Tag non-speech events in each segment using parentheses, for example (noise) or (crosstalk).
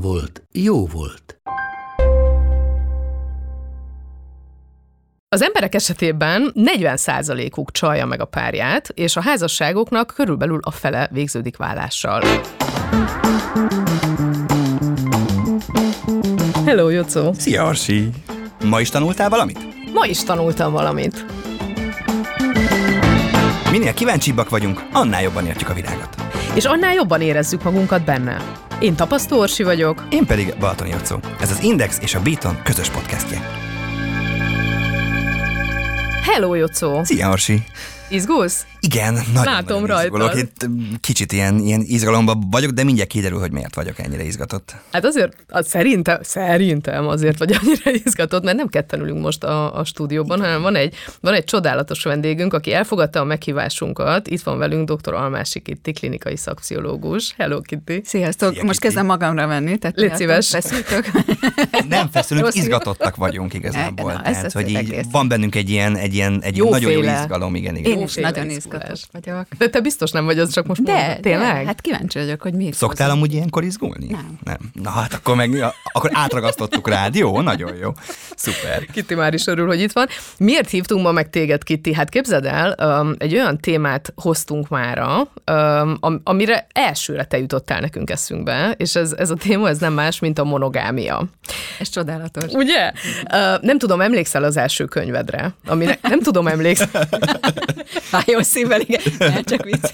volt, jó volt. Az emberek esetében 40%-uk csalja meg a párját, és a házasságoknak körülbelül a fele végződik vállással. Hello, Jocó! Szia, Arsi! Ma is tanultál valamit? Ma is tanultam valamit. Minél kíváncsibbak vagyunk, annál jobban értjük a világot. És annál jobban érezzük magunkat benne. Én Tapasztó Orsi vagyok. Én pedig Balatoni Jocó. Ez az Index és a Beaton közös podcastje. Hello, Jocó! Szia, Arsi! Izgulsz? Igen, nagyon, Látom nagyon rajtad. Itt kicsit ilyen, ilyen izgalomban vagyok, de mindjárt kiderül, hogy miért vagyok ennyire izgatott. Hát azért, az szerintem, szerintem azért vagy annyira izgatott, mert nem ketten ülünk most a, a stúdióban, hanem van egy, van egy csodálatos vendégünk, aki elfogadta a meghívásunkat. Itt van velünk dr. Almási Kitti, klinikai szakpszichológus. Hello, Kitti. Sziasztok, Szia, most kezdem magamra venni, tehát Légy szíves. Feszültök. (laughs) Nem feszülünk, izgatottak vagyunk (laughs) igazából. Na, ez Tehát, az hogy így egész. van bennünk egy ilyen, egy ilyen, egy ilyen nagyon jó Jóféle. izgalom, igen, igen. Én is Jóféle nagyon izgulás. Izgatott vagyok. De te biztos nem vagy, az csak most De, mondod. Tényleg? de, hát kíváncsi vagyok, hogy mi Szoktál amúgy ilyenkor izgulni? Nem. Nem. Na hát akkor meg, akkor átragasztottuk rád. Jó, nagyon jó. Szuper. Kitti már is örül, hogy itt van. Miért hívtunk ma meg téged, Kitti? Hát képzeld el, um, egy olyan témát hoztunk mára, um, am- amire elsőre te jutottál nekünk eszünkbe, és ez, ez a téma ez nem más, mint a monogámia. Ez csodálatos. Ugye? Uh, nem tudom, emlékszel az első könyvedre, amire nem tudom emlékszni. Fájó szívvel, igen. Nem, csak vicc.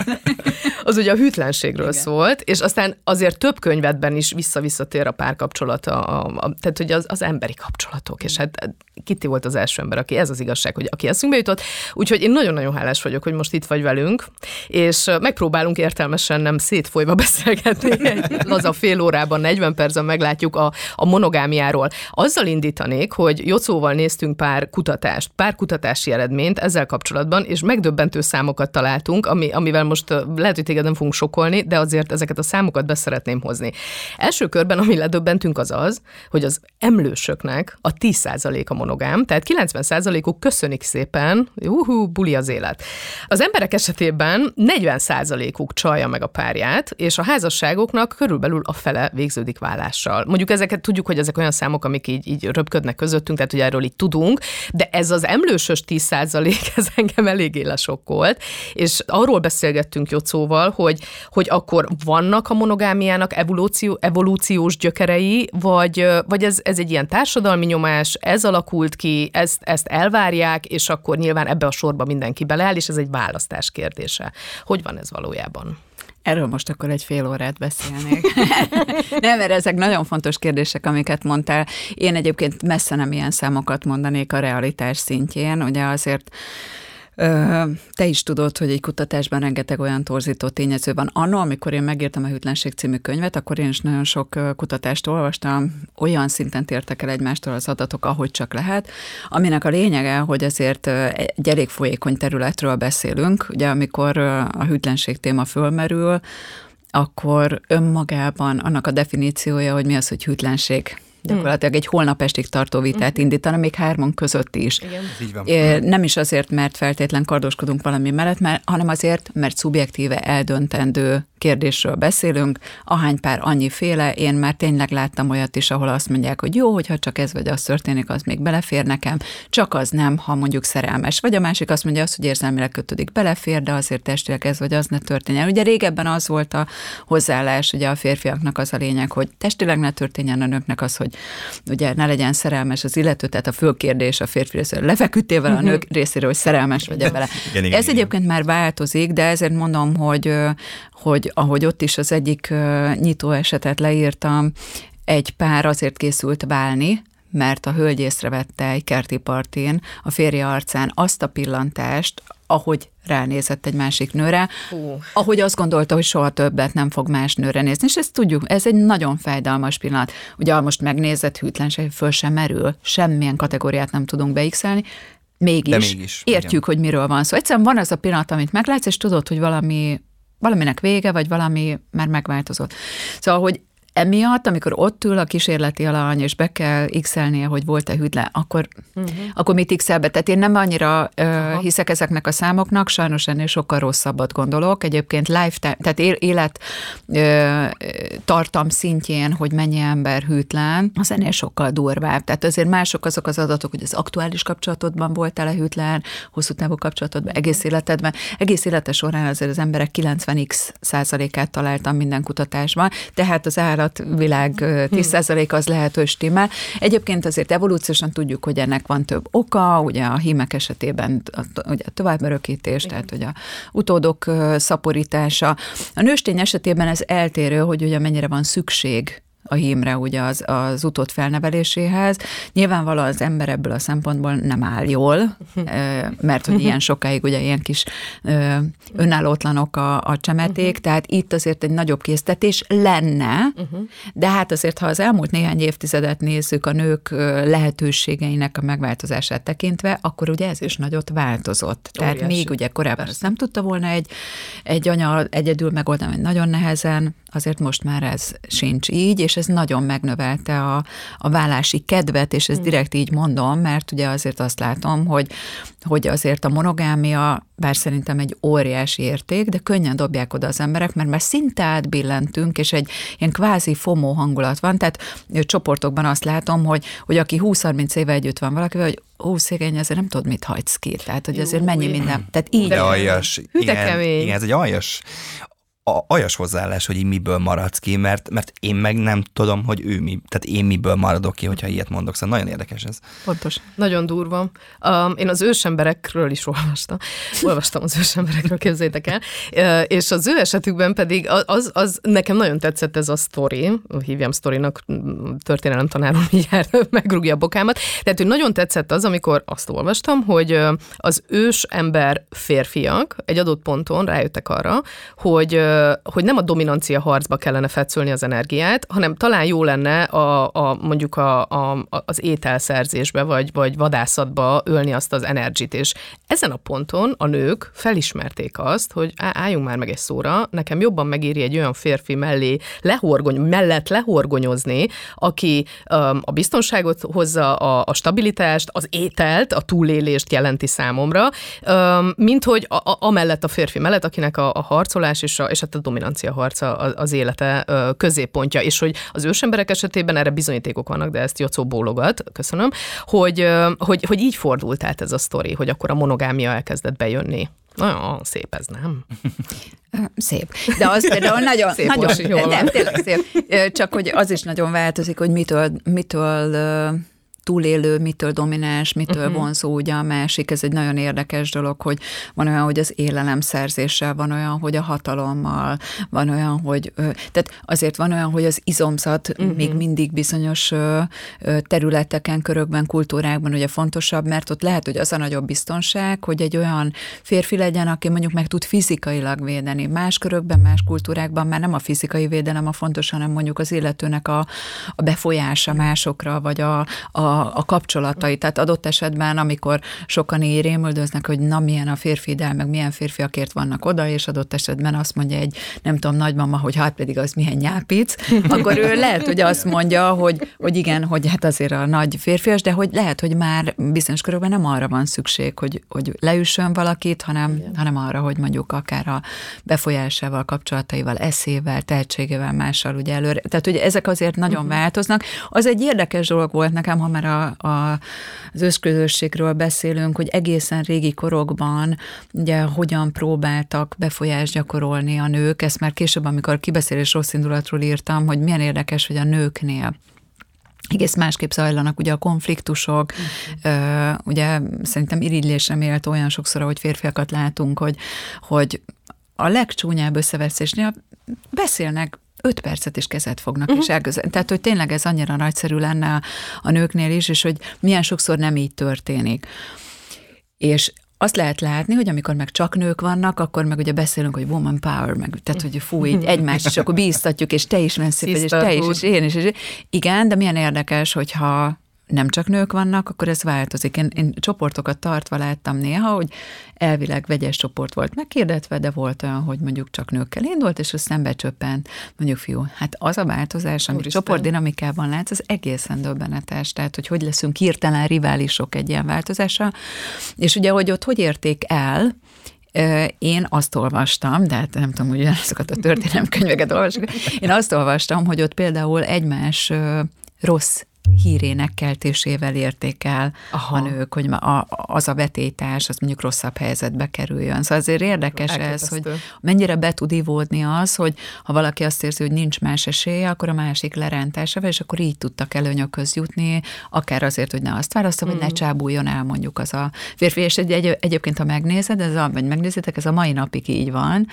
Az ugye a hűtlenségről Igen. szólt, és aztán azért több könyvedben is vissza-visszatér a párkapcsolat, a, a, a, tehát hogy az, az emberi kapcsolatok, és hát Kitti volt az első ember, aki ez az igazság, hogy aki eszünkbe jutott, úgyhogy én nagyon-nagyon hálás vagyok, hogy most itt vagy velünk, és megpróbálunk értelmesen nem szétfolyva (laughs) beszélgetni, egy laza fél órában, 40 percen meglátjuk a, a monogámiáról. Azzal indítanék, hogy Jocóval néztünk pár kutatást, pár kutatási eredményt ezzel kapcsolatban, és megdöbbentő számokat találtunk, ami, amivel most lehet, hogy téged nem fogunk sokolni, de azért ezeket a számokat beszeretném hozni. Első körben, ami ledöbbentünk, az az, hogy az emlősöknek a 10% a monogám, tehát 90%-uk köszönik szépen, juhú, buli az élet. Az emberek esetében 40%-uk csalja meg a párját, és a házasságoknak körülbelül a fele végződik vállással. Mondjuk ezeket tudjuk, hogy ezek olyan számok, amik így, így röpködnek közöttünk, tehát hogy erről így tudunk, de ez az emlősös 10% (laughs) ez engem eléggé lesokkolt, és arról beszélgettünk Jocóval, hogy, hogy akkor vannak a monogámiának evolúció, evolúciós gyökerei, vagy, vagy ez, ez egy ilyen társadalmi nyomás, ez alakult ki, ezt, ezt elvárják, és akkor nyilván ebbe a sorba mindenki beleáll, és ez egy választás kérdése. Hogy van ez valójában? Erről most akkor egy fél órát beszélnék. (laughs) nem, mert ezek nagyon fontos kérdések, amiket mondtál. Én egyébként messze nem ilyen számokat mondanék a realitás szintjén. Ugye azért Te is tudod, hogy egy kutatásban rengeteg olyan torzító tényező van. Anno, amikor én megírtam a Hűtlenség című könyvet, akkor én is nagyon sok kutatást olvastam, olyan szinten tértek el egymástól az adatok, ahogy csak lehet, aminek a lényege, hogy azért ö, egy elég folyékony területről beszélünk. Ugye, amikor a hűtlenség téma fölmerül, akkor önmagában annak a definíciója, hogy mi az, hogy hűtlenség, gyakorlatilag egy holnap estig tartó vitát indítana, még hárman között is. Igen. Ez így van. Nem is azért, mert feltétlen kardoskodunk valami mellett, mert, hanem azért, mert szubjektíve eldöntendő kérdésről beszélünk, ahány pár annyi féle, én már tényleg láttam olyat is, ahol azt mondják, hogy jó, hogyha csak ez vagy az történik, az még belefér nekem, csak az nem, ha mondjuk szerelmes. Vagy a másik azt mondja azt, hogy érzelmileg kötődik, belefér, de azért testileg ez vagy az ne történjen. Ugye régebben az volt a hozzáállás, ugye a férfiaknak az a lényeg, hogy testileg ne történjen a nőknek az, hogy ugye ne legyen szerelmes az illető, tehát a fő kérdés a férfi részéről, lefeküdtél vele a nők részéről, hogy szerelmes vagy vele. Igen, igen, ez igen. egyébként már változik, de ezért mondom, hogy, hogy ahogy ott is az egyik nyitó esetet leírtam, egy pár azért készült válni, mert a hölgy észrevette egy kerti partin a férje arcán azt a pillantást, ahogy ránézett egy másik nőre, Hú. ahogy azt gondolta, hogy soha többet nem fog más nőre nézni, és ezt tudjuk, ez egy nagyon fájdalmas pillanat. Ugye, most megnézett hűtlenség, föl sem merül, semmilyen kategóriát nem tudunk beixelni, mégis, De mégis, értjük, igen. hogy miről van szó. Egyszerűen van az a pillanat, amit meglátsz, és tudod, hogy valami, valaminek vége, vagy valami már megváltozott. Szóval, hogy Emiatt, amikor ott ül a kísérleti alany, és be kell x hogy volt-e hűtlen, akkor, uh-huh. akkor mit x be? Tehát én nem annyira ö, hiszek ezeknek a számoknak, sajnos ennél sokkal rosszabbat gondolok. Egyébként lifetime, tehát élet ö, tartam szintjén, hogy mennyi ember hűtlen, az ennél sokkal durvább. Tehát azért mások azok az adatok, hogy az aktuális kapcsolatodban voltál-e hűtlen, hosszú távú kapcsolatodban, egész életedben. Egész élete során azért az emberek 90x százalékát találtam minden kutatásban, tehát az világ 10% az lehet, hogy stimmel. Egyébként azért evolúciósan tudjuk, hogy ennek van több oka, ugye a hímek esetében ugye a továbbörökítés, tehát hogy a utódok szaporítása. A nőstény esetében ez eltérő, hogy ugye mennyire van szükség a hímre ugye az, az utód felneveléséhez. Nyilvánvalóan az ember ebből a szempontból nem áll jól, (laughs) mert hogy ilyen sokáig ugye ilyen kis önállótlanok a, a csemeték, tehát itt azért egy nagyobb késztetés lenne, de hát azért, ha az elmúlt néhány évtizedet nézzük a nők lehetőségeinek a megváltozását tekintve, akkor ugye ez is nagyot változott. Tehát Óriási. még ugye korábban ezt nem tudta volna egy, egy anya egyedül megoldani, nagyon nehezen, azért most már ez sincs így, és ez nagyon megnövelte a, a vállási kedvet, és ezt direkt így mondom, mert ugye azért azt látom, hogy, hogy azért a monogámia, bár szerintem egy óriási érték, de könnyen dobják oda az emberek, mert már szinte átbillentünk, és egy ilyen kvázi FOMO hangulat van, tehát csoportokban azt látom, hogy, hogy aki 20-30 éve együtt van valakivel, hogy ó, szegény, azért nem tudod, mit hagysz ki. Tehát, hogy azért mennyi minden. Tehát így. De aljas. Hű, de igen, kemény. igen, ez egy aljas a, aljas hozzáállás, hogy így miből maradsz ki, mert, mert én meg nem tudom, hogy ő mi, tehát én miből maradok ki, hogyha ilyet mondok, szóval nagyon érdekes ez. Pontos. Nagyon durva. Um, én az ősemberekről is olvastam. Olvastam az ősemberekről, képzétek el. Uh, és az ő esetükben pedig az, az, az nekem nagyon tetszett ez a sztori, hívjam sztorinak, történelem tanárom mindjárt (laughs) megrúgja a bokámat. Tehát, hogy nagyon tetszett az, amikor azt olvastam, hogy az ős ember férfiak egy adott ponton rájöttek arra, hogy, hogy nem a dominancia harcba kellene fetszölni az energiát, hanem talán jó lenne a, a mondjuk a, a, az ételszerzésbe, vagy, vagy vadászatba ölni azt az energit, és ezen a ponton a nők felismerték azt, hogy á, álljunk már meg egy szóra, nekem jobban megéri egy olyan férfi mellé lehorgony, mellett lehorgonyozni, aki um, a biztonságot hozza, a, a stabilitást, az ételt, a túlélést jelenti számomra, um, mint hogy a, a, amellett a férfi mellett, akinek a, a harcolás és a, és hát a dominancia harca az, élete középpontja, és hogy az ősemberek esetében erre bizonyítékok vannak, de ezt Jocó bólogat, köszönöm, hogy, hogy, hogy így fordult át ez a sztori, hogy akkor a monogámia elkezdett bejönni. Nagyon szép ez, nem? Szép. De az például (laughs) nagyon, Szép, nagyon van. nem, tényleg szép. Csak hogy az is nagyon változik, hogy mitől, mitől túlélő, mitől domináns, mitől uh-huh. vonzó ugye a másik. Ez egy nagyon érdekes dolog, hogy van olyan, hogy az élelemszerzéssel, van olyan, hogy a hatalommal, van olyan, hogy... Tehát azért van olyan, hogy az izomzat uh-huh. még mindig bizonyos területeken, körökben, kultúrákban ugye fontosabb, mert ott lehet, hogy az a nagyobb biztonság, hogy egy olyan férfi legyen, aki mondjuk meg tud fizikailag védeni. Más körökben, más kultúrákban már nem a fizikai védelem a fontos, hanem mondjuk az illetőnek a, a befolyása másokra, vagy a, a, a kapcsolatai. Tehát adott esetben, amikor sokan így rémüldöznek, hogy na milyen a férfi ideál, meg milyen férfiakért vannak oda, és adott esetben azt mondja egy, nem tudom, nagymama, hogy hát pedig az milyen nyápic, (laughs) akkor ő lehet, hogy azt mondja, hogy, hogy igen, hogy hát azért a nagy férfias, de hogy lehet, hogy már bizonyos körökben nem arra van szükség, hogy, hogy leüssön valakit, hanem, hanem arra, hogy mondjuk akár a befolyásával, kapcsolataival, eszével, tehetségével, mással ugye előre. Tehát, hogy ezek azért nagyon uh-huh. változnak. Az egy érdekes dolog volt nekem, ha már a, a, az ősközösségről beszélünk, hogy egészen régi korokban ugye hogyan próbáltak befolyást gyakorolni a nők. Ezt már később, amikor kibeszélés rossz indulatról írtam, hogy milyen érdekes, hogy a nőknél egész másképp zajlanak ugye a konfliktusok, uh, ugye szerintem irigylésre méltó olyan sokszor, hogy férfiakat látunk, hogy, hogy a legcsúnyább összeveszésnél beszélnek öt percet is kezet fognak, uh-huh. és elközel. Tehát, hogy tényleg ez annyira nagyszerű lenne a, a nőknél is, és hogy milyen sokszor nem így történik. És azt lehet látni, hogy amikor meg csak nők vannak, akkor meg ugye beszélünk, hogy woman power, meg, tehát hogy fú, így egymást, és akkor bíztatjuk, és te is mensz és te is, és én is, és igen, de milyen érdekes, hogyha nem csak nők vannak, akkor ez változik. Én, én csoportokat tartva láttam néha, hogy elvileg vegyes csoport volt megkérdetve, de volt olyan, hogy mondjuk csak nőkkel indult, és aztán becsöppent, mondjuk fiú. Hát az a változás, amit csoportdinamikában látsz, az egészen döbbenetes. Tehát, hogy hogy leszünk hirtelen riválisok egy ilyen változása. És ugye, hogy ott hogy érték el, én azt olvastam, de hát nem tudom, hogy ugyanazokat a történelemkönyveket olvasok, én azt olvastam, hogy ott például egymás rossz hírének keltésével érték el Aha. a nők, hogy a, az a vetétás, az mondjuk rosszabb helyzetbe kerüljön. Szóval azért érdekes Elképesztő. ez, hogy mennyire be tud ivódni az, hogy ha valaki azt érzi, hogy nincs más esélye, akkor a másik lerántásával, és akkor így tudtak előnyökhöz jutni, akár azért, hogy ne azt választom, mm. hogy ne mm. csábuljon el mondjuk az a férfi. És egy, egy, egyébként, ha megnézed, ez a, vagy megnézitek, ez a mai napig így van,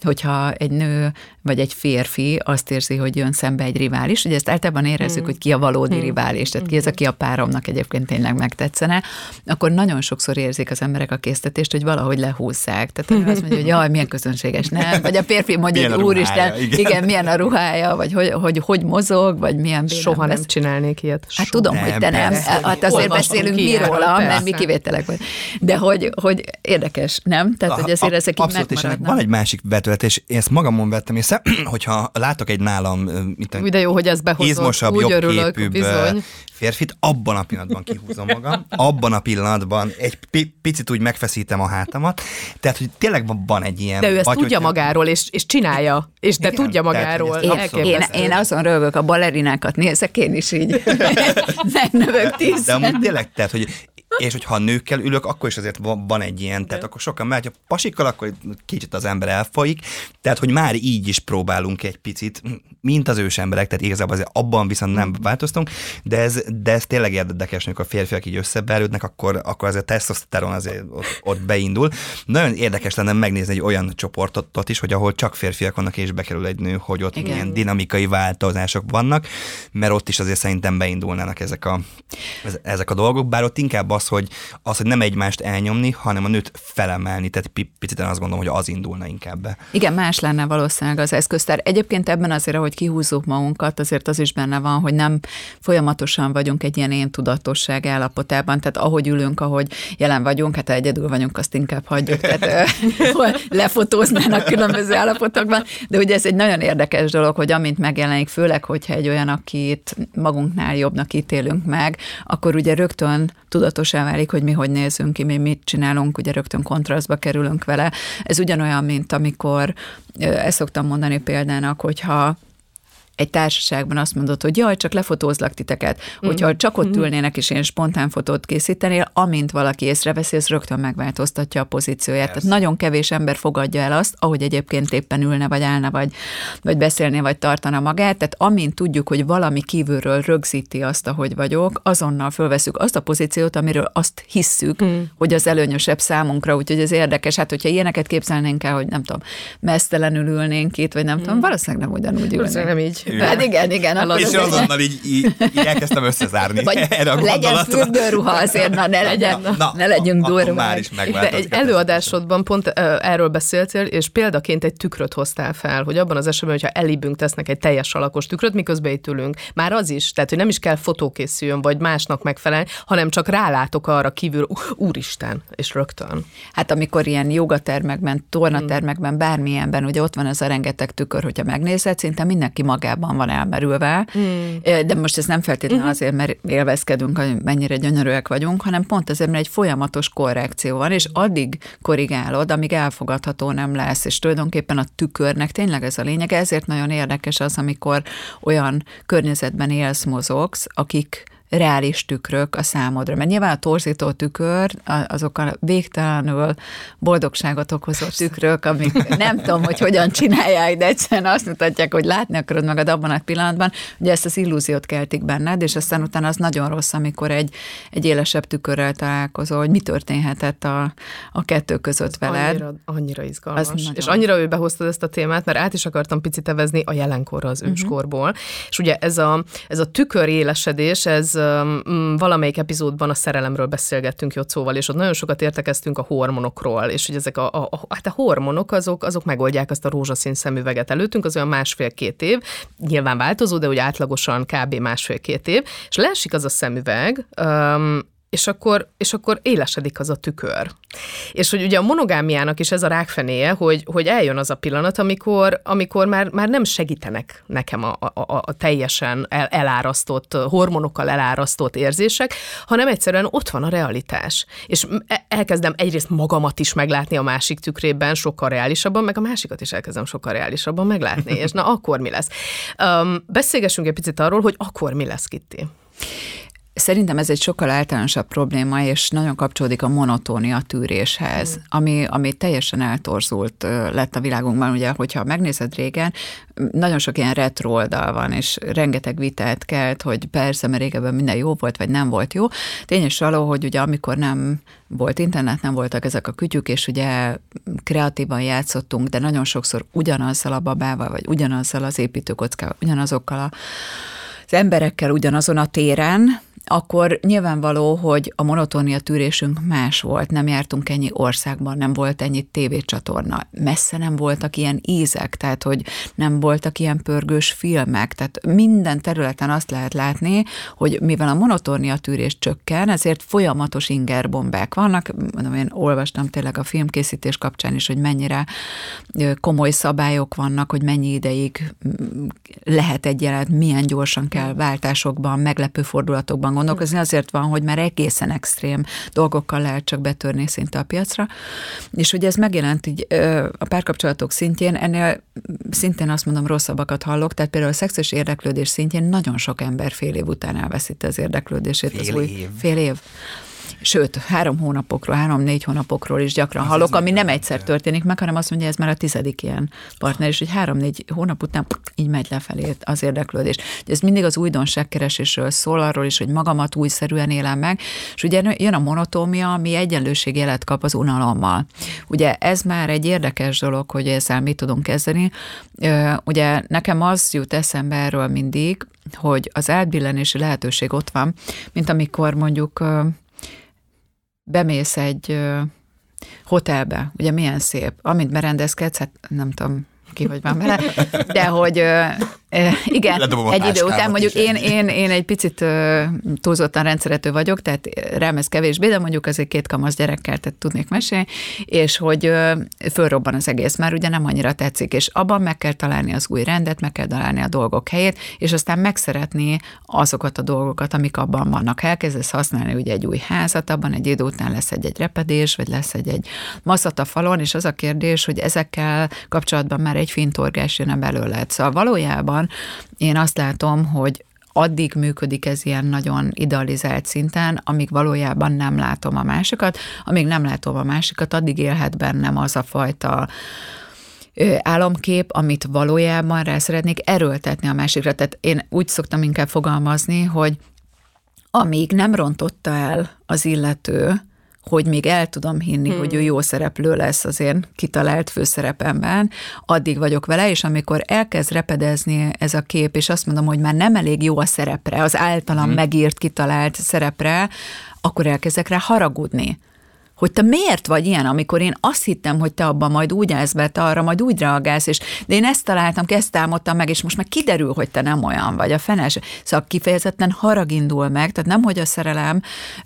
hogyha egy nő vagy egy férfi azt érzi, hogy jön szembe egy rivális, ugye ezt általában érezzük, mm. hogy ki a valódi mm. rivális, tehát ki ez, aki a páromnak egyébként tényleg megtetszene, akkor nagyon sokszor érzik az emberek a késztetést, hogy valahogy lehúzzák. Tehát azt mondja, hogy jaj, milyen közönséges, nem? Vagy a férfi mondja, hogy úristen, igen. igen, milyen a ruhája, vagy hogy, hogy, hogy mozog, vagy milyen Soha nem csinálnék ilyet. Hát tudom, nem, hogy te nem. Persze. Hát azért beszélünk mi róla, mert mi kivételek vagy. De hogy, hogy érdekes, nem? Tehát, hogy azért ezek így megmaradnak. Van egy másik vetület, és én ezt magamon vettem észre, (clears throat) hogyha látok egy nálam mint Úgy de jó, hogy ez behozott. izmosabb, jobb örülök, képűbb bizony. férfit, abban a pillanatban kihúzom magam, abban a pillanatban egy picit úgy megfeszítem a hátamat, tehát, hogy tényleg van egy ilyen... De ő ezt vagy, tudja hogyha... magáról, és, és csinálja, és de Igen, tudja magáról. Tehát, én, én, én azon rövök, a balerinákat nézek, én is így (laughs) megnövök tíz. De amúgy tényleg, tehát, hogy és hogyha nőkkel ülök, akkor is azért van, egy ilyen, tehát akkor sokan mert ha pasikkal, akkor kicsit az ember elfolyik, tehát hogy már így is próbálunk egy picit, mint az ős emberek, tehát igazából azért abban viszont nem változtunk, de ez, de ez tényleg érdekes, amikor a férfiak így összeberődnek, akkor, akkor azért a tesztoszteron azért ott, ott beindul. Nagyon érdekes lenne megnézni egy olyan csoportot is, hogy ahol csak férfiak vannak és bekerül egy nő, hogy ott Igen. milyen dinamikai változások vannak, mert ott is azért szerintem beindulnának ezek a, ezek a dolgok, bár ott inkább az, hogy, az, hogy nem egymást elnyomni, hanem a nőt felemelni, tehát picit azt gondolom, hogy az indulna inkább be. Igen, más lenne valószínűleg az eszköztár. Egyébként ebben azért, hogy kihúzzuk magunkat, azért az is benne van, hogy nem folyamatosan vagyunk egy ilyen én tudatosság állapotában, tehát ahogy ülünk, ahogy jelen vagyunk, hát ha egyedül vagyunk, azt inkább hagyjuk, tehát (laughs) lefotóznának különböző állapotokban, de ugye ez egy nagyon érdekes dolog, hogy amint megjelenik, főleg, hogyha egy olyan, akit magunknál jobbnak ítélünk meg, akkor ugye rögtön tudatosá válik, hogy mi hogy nézünk ki, mi mit csinálunk, ugye rögtön kontrasztba kerülünk vele. Ez ugyanolyan, mint amikor, ezt szoktam mondani példának, hogyha egy társaságban azt mondod, hogy jaj, csak lefotózlak titeket, mm. hogyha csak ott mm. ülnének és én spontán fotót készítenél, amint valaki észreveszi, ez rögtön megváltoztatja a pozícióját. Yes. Tehát nagyon kevés ember fogadja el azt, ahogy egyébként éppen ülne, vagy állna, vagy, vagy beszélné, vagy tartana magát. Tehát amint tudjuk, hogy valami kívülről rögzíti azt, ahogy vagyok, azonnal fölveszük azt a pozíciót, amiről azt hisszük, mm. hogy az előnyösebb számunkra. Úgyhogy ez érdekes. Hát, hogyha ilyeneket képzelnénk el, hogy nem tudom, mesztelenül ülnénk itt, vagy nem mm. tudom, valószínűleg nem ugyanúgy ülnénk. nem így. Hát igen, igen. Akkor és azonnal így, így, így elkezdtem összezárni Vagy (laughs) erre a legyen fürdőruha azért, na ne legyen, na, na, ne legyünk durva. Már is De egy előadásodban pont erről beszéltél, és példaként egy tükröt hoztál fel, hogy abban az esetben, hogyha elibünk tesznek egy teljes alakos tükröt, miközben itt ülünk. Már az is, tehát hogy nem is kell fotókészüljön, vagy másnak megfelelni, hanem csak rálátok arra kívül, úristen, és rögtön. Hát amikor ilyen jogatermekben, tornatermekben, bármilyenben, ugye ott van ez a rengeteg tükör, hogyha megnézed, szinte mindenki magában magában van elmerülve, mm. de most ez nem feltétlenül mm-hmm. azért, mert élvezkedünk, hogy mennyire gyönyörűek vagyunk, hanem pont azért, mert egy folyamatos korrekció van, és addig korrigálod, amíg elfogadható nem lesz, és tulajdonképpen a tükörnek tényleg ez a lényeg, ezért nagyon érdekes az, amikor olyan környezetben élsz, mozogsz, akik reális tükrök a számodra? Mert nyilván a torzító tükör, azok a végtelenül boldogságot okozó tükrök, amik nem tudom, hogy hogyan csinálják, de egyszerűen azt mutatják, hogy látni akarod magad abban a pillanatban, hogy ezt az illúziót keltik benned, és aztán utána az nagyon rossz, amikor egy, egy élesebb tükörrel találkozol, hogy mi történhetett a, a kettő között veled. Annyira, annyira izgalmas. És annyira ő behoztad ezt a témát, mert át is akartam picit evezni a jelenkorra az uh-huh. őskorból. És ugye ez a, ez a tükör élesedés, ez um, valamelyik epizódban a szerelemről beszélgettünk Jocóval, és ott nagyon sokat értekeztünk a hormonokról, és hogy ezek a, a, a, hát a hormonok azok, azok megoldják azt a rózsaszín szemüveget előttünk, az olyan másfél-két év, nyilván változó, de úgy átlagosan kb. másfél-két év, és leesik az a szemüveg, um, és akkor, és akkor élesedik az a tükör. És hogy ugye a monogámiának is ez a rákfenéje, hogy, hogy eljön az a pillanat, amikor, amikor már, már nem segítenek nekem a, a, a teljesen el, elárasztott, hormonokkal elárasztott érzések, hanem egyszerűen ott van a realitás. És e, elkezdem egyrészt magamat is meglátni a másik tükrében sokkal reálisabban, meg a másikat is elkezdem sokkal reálisabban meglátni. (laughs) És na, akkor mi lesz? Um, beszélgessünk egy picit arról, hogy akkor mi lesz, Kitti. Szerintem ez egy sokkal általánosabb probléma, és nagyon kapcsolódik a monotónia tűréshez, mm. ami, ami teljesen eltorzult lett a világunkban. Ugye, hogyha megnézed régen, nagyon sok ilyen retro oldal van, és rengeteg vitát kelt, hogy persze, mert régebben minden jó volt, vagy nem volt jó. Tényes való, hogy ugye amikor nem volt internet, nem voltak ezek a kütyük, és ugye kreatívan játszottunk, de nagyon sokszor ugyanazzal a babával, vagy ugyanazzal az építőkockával, ugyanazokkal a az emberekkel ugyanazon a téren, akkor nyilvánvaló, hogy a monotónia tűrésünk más volt, nem jártunk ennyi országban, nem volt ennyi tévécsatorna, messze nem voltak ilyen ízek, tehát hogy nem voltak ilyen pörgős filmek, tehát minden területen azt lehet látni, hogy mivel a monotónia tűrés csökken, ezért folyamatos ingerbombák vannak, mondom, én olvastam tényleg a filmkészítés kapcsán is, hogy mennyire komoly szabályok vannak, hogy mennyi ideig lehet egy jelenet, milyen gyorsan kell váltásokban, meglepő fordulatokban gondolkozni, azért van, hogy már egészen extrém dolgokkal lehet csak betörni szinte a piacra, és hogy ez megjelent így a párkapcsolatok szintjén, ennél szintén azt mondom, rosszabbakat hallok, tehát például a szexuális érdeklődés szintjén nagyon sok ember fél év után elveszíti az érdeklődését. Fél az év. új, fél év sőt, három hónapokról, három-négy hónapokról is gyakran az hallok, ami nem egyszer történik meg, hanem azt mondja, ez már a tizedik ilyen partner, és hogy három-négy hónap után így megy lefelé az érdeklődés. Ez mindig az újdonságkeresésről szól, arról is, hogy magamat újszerűen élem meg, és ugye jön a monotómia, ami jelet kap az unalommal. Ugye ez már egy érdekes dolog, hogy ezzel mit tudunk kezdeni. Ugye nekem az jut eszembe erről mindig, hogy az átbillenési lehetőség ott van, mint amikor mondjuk bemész egy hotelbe, ugye milyen szép, amint berendezkedsz, hát nem tudom, ki vagy van de hogy igen, egy idő után mondjuk én, én, én egy picit túlzottan rendszerető vagyok, tehát rám ez kevésbé, de mondjuk azért két kamasz gyerekkel tehát tudnék mesélni, és hogy fölrobban az egész, már ugye nem annyira tetszik, és abban meg kell találni az új rendet, meg kell találni a dolgok helyét, és aztán megszeretni azokat a dolgokat, amik abban vannak. Elkezdesz használni ugye egy új házat, abban egy idő után lesz egy-egy repedés, vagy lesz egy-egy maszat a falon, és az a kérdés, hogy ezekkel kapcsolatban már egy fintorgás jön belőle. Szóval valójában én azt látom, hogy addig működik ez ilyen nagyon idealizált szinten, amíg valójában nem látom a másikat, amíg nem látom a másikat, addig élhet bennem az a fajta álomkép, amit valójában rá szeretnék erőltetni a másikra. Tehát én úgy szoktam inkább fogalmazni, hogy amíg nem rontotta el az illető hogy még el tudom hinni, hmm. hogy ő jó szereplő lesz az én kitalált főszerepemben, addig vagyok vele, és amikor elkezd repedezni ez a kép, és azt mondom, hogy már nem elég jó a szerepre, az általam hmm. megírt, kitalált szerepre, akkor elkezdek rá haragudni hogy te miért vagy ilyen, amikor én azt hittem, hogy te abban majd úgy állsz be, te arra majd úgy reagálsz, és de én ezt találtam, ezt támadtam meg, és most meg kiderül, hogy te nem olyan vagy, a fenes. Szóval kifejezetten harag indul meg, tehát nem, hogy a szerelem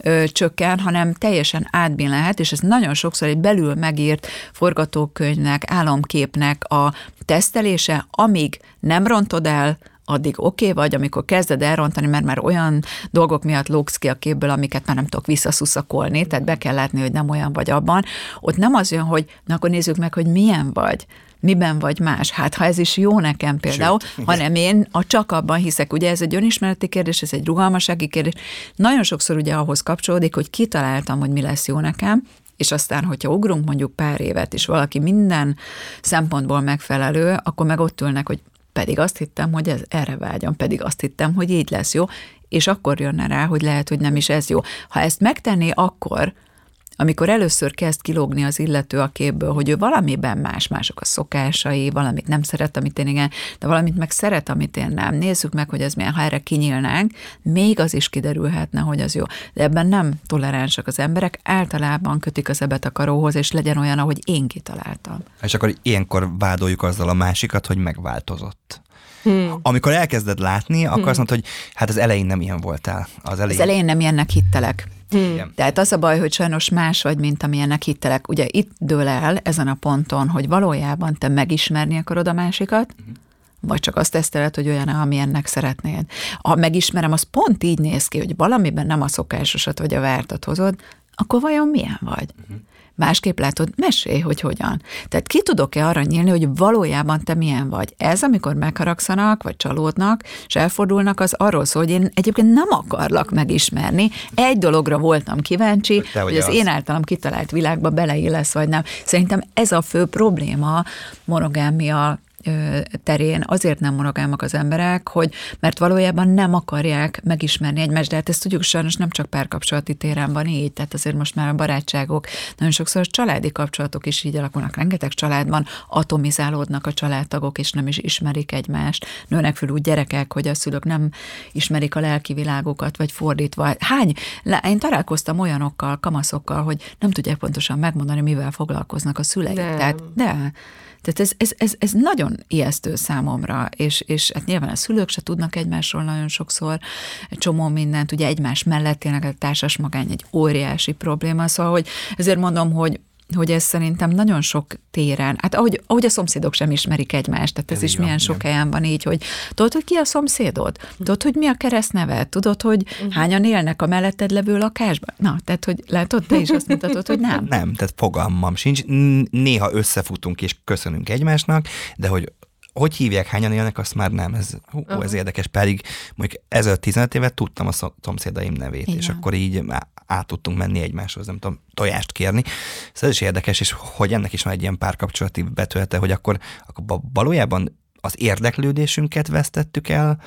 ö, csökken, hanem teljesen átbín lehet, és ez nagyon sokszor egy belül megírt forgatókönyvnek, álomképnek a tesztelése, amíg nem rontod el, addig oké okay vagy, amikor kezded elrontani, mert már olyan dolgok miatt lógsz ki a képből, amiket már nem tudok visszaszuszakolni, tehát be kell látni, hogy nem olyan vagy abban, ott nem az jön, hogy na akkor nézzük meg, hogy milyen vagy. miben vagy más? Hát ha ez is jó nekem például, Sőt, hanem én a csak abban hiszek. Ugye ez egy önismereti kérdés, ez egy rugalmasági kérdés. Nagyon sokszor ugye ahhoz kapcsolódik, hogy kitaláltam, hogy mi lesz jó nekem, és aztán, hogyha ugrunk mondjuk pár évet, és valaki minden szempontból megfelelő, akkor meg ott ülnek, hogy pedig azt hittem, hogy ez erre vágyam, pedig azt hittem, hogy így lesz jó, és akkor jönne rá, hogy lehet, hogy nem is ez jó. Ha ezt megtenné akkor, amikor először kezd kilógni az illető a képből, hogy ő valamiben más, mások a szokásai, valamit nem szeret, amit én igen, de valamit meg szeret, amit én nem. Nézzük meg, hogy ez milyen, ha erre kinyílnánk, még az is kiderülhetne, hogy az jó. De ebben nem toleránsak az emberek, általában kötik az ebet a karóhoz, és legyen olyan, ahogy én kitaláltam. És akkor ilyenkor vádoljuk azzal a másikat, hogy megváltozott. Hmm. Amikor elkezded látni, akkor hmm. azt mondod, hogy hát az elején nem ilyen voltál. Az elején, Az elején nem ilyennek hittelek. Igen. Tehát az a baj, hogy sajnos más vagy, mint amilyennek hittelek. Ugye itt dől el ezen a ponton, hogy valójában te megismerni akarod a másikat, vagy csak azt teszteled, hogy olyan, amilyennek szeretnéd. Ha megismerem, az pont így néz ki, hogy valamiben nem a szokásosat vagy a vártat hozod, akkor vajon milyen vagy? Másképp látod, mesélj, hogy hogyan. Tehát ki tudok-e arra nyílni, hogy valójában te milyen vagy? Ez, amikor megharagszanak, vagy csalódnak, és elfordulnak, az arról szól, hogy én egyébként nem akarlak megismerni. Egy dologra voltam kíváncsi, Hogy te hogy, az az. én általam kitalált világba beleillesz, vagy nem. Szerintem ez a fő probléma monogámia terén azért nem monogámak az emberek, hogy mert valójában nem akarják megismerni egymást, de hát ezt tudjuk sajnos nem csak párkapcsolati téren van így, tehát azért most már a barátságok, nagyon sokszor a családi kapcsolatok is így alakulnak, rengeteg családban atomizálódnak a családtagok, és nem is ismerik egymást, nőnek föl úgy gyerekek, hogy a szülők nem ismerik a lelki világokat, vagy fordítva. Hány? Én találkoztam olyanokkal, kamaszokkal, hogy nem tudják pontosan megmondani, mivel foglalkoznak a szüleik. Nem. Tehát, de, tehát ez, ez, ez, ez nagyon ijesztő számomra, és, és hát nyilván a szülők se tudnak egymásról nagyon sokszor egy csomó mindent, ugye egymás mellett tényleg a társas magány egy óriási probléma, szóval hogy ezért mondom, hogy hogy ez szerintem nagyon sok téren, hát ahogy, ahogy a szomszédok sem ismerik egymást, tehát ez, Ez is van, milyen igen. sok helyen van így, hogy tudod, hogy ki a szomszédod? Tudod, hogy mi a keresztneved? Tudod, hogy hányan élnek a melletted levő lakásban? Na, tehát, hogy látod, te is azt mutatod, hogy nem. Nem, tehát fogalmam sincs. Néha összefutunk és köszönünk egymásnak, de hogy hogy hívják, hányan élnek, azt már nem. Ez, hú, uh-huh. ez érdekes, pedig mondjuk ezelőtt 15 évet tudtam a szom- szomszédaim nevét, Igen. és akkor így át tudtunk menni egymáshoz, nem tudom, tojást kérni. Szóval ez is érdekes, és hogy ennek is van egy ilyen párkapcsolati betölete, hogy akkor, akkor ba- valójában az érdeklődésünket vesztettük el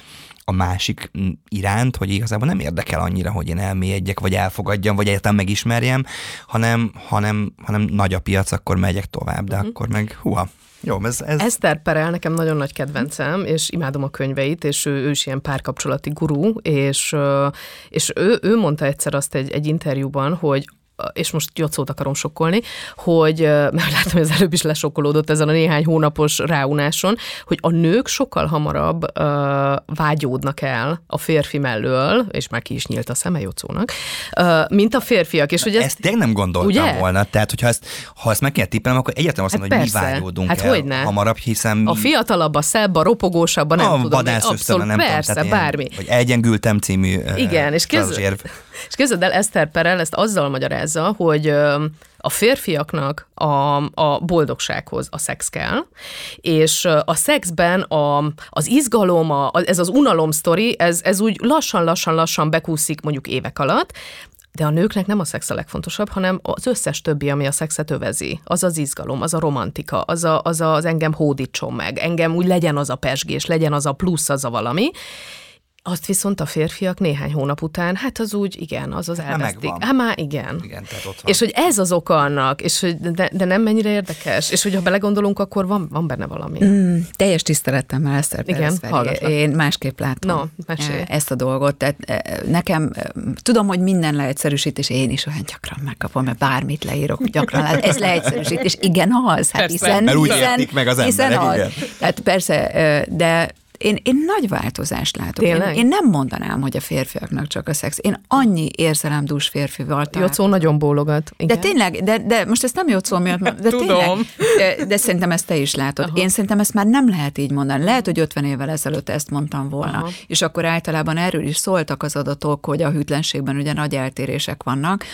a másik mm, iránt, hogy igazából nem érdekel annyira, hogy én elmélyedjek, vagy elfogadjam, vagy egyáltalán megismerjem, hanem, hanem, hanem nagy a piac, akkor megyek tovább, de uh-huh. akkor meg huha. Jó, ez, ez, Eszter Perel nekem nagyon nagy kedvencem, és imádom a könyveit, és ő, ő is ilyen párkapcsolati gurú, és, és ő, ő mondta egyszer azt egy, egy interjúban, hogy és most Jocót akarom sokkolni, hogy, mert látom, hogy az előbb is lesokkolódott ezen a néhány hónapos ráunáson, hogy a nők sokkal hamarabb ö, vágyódnak el a férfi mellől, és már ki is nyílt a szeme Jocónak, ö, mint a férfiak. És hogy ezt, ezt tényleg nem gondoltam Ugye? volna. Tehát, hogyha ezt, ha ezt meg kell tippelnem, akkor egyáltalán azt Hát mondom, hogy mi vágyódunk Hát el hogyne. hamarabb, hiszen a fiatalabb, a szebb, a ropogósabb, a nem a tudom. vadászösztön, nem persze, tudom, bármi. Ilyen, hogy elgyengültem című Igen, és érv. És képzeld el, Eszter Perel ezt azzal magyarázza, hogy a férfiaknak a, a boldogsághoz a szex kell, és a szexben a, az izgalom, a, ez az unalom sztori, ez, ez úgy lassan-lassan-lassan bekúszik mondjuk évek alatt, de a nőknek nem a szex a legfontosabb, hanem az összes többi, ami a szexet övezi. Az az izgalom, az a romantika, az a, az, a, az engem hódítson meg, engem úgy legyen az a pesgés, legyen az a plusz, az a valami. Azt viszont a férfiak néhány hónap után, hát az úgy, igen, az az már elvesztik. Hát már igen. Igen, tehát ott van. És hogy ez az oka annak, és hogy de, de nem mennyire érdekes, és hogy ha belegondolunk, akkor van, van benne valami. Mm, teljes tiszteletemmel Eszter Igen. Én másképp látom No, mesélj. e, ezt a dolgot. Tehát e, nekem, e, tudom, hogy minden leegyszerűsítés, én is olyan gyakran megkapom, mert bármit leírok, gyakran lehet. Ez leegyszerűsítés. Igen, az. Hát Persze. hiszen, Mert úgy hiszen, értik meg az hiszen emberek, az. igen. Hát persze, de én, én nagy változást látok. Én, Tényleg? én nem mondanám, hogy a férfiaknak csak a szex. Én annyi érzelemdús férfival Jocó nagyon bólogat. de Igen. tényleg, de, de most ezt nem szó miatt, de Tudom. tényleg, de, de szerintem ezt te is látod. Aha. Én szerintem ezt már nem lehet így mondani. Lehet, hogy 50 évvel ezelőtt ezt mondtam volna. Aha. És akkor általában erről is szóltak az adatok, hogy a hűtlenségben ugye nagy eltérések vannak.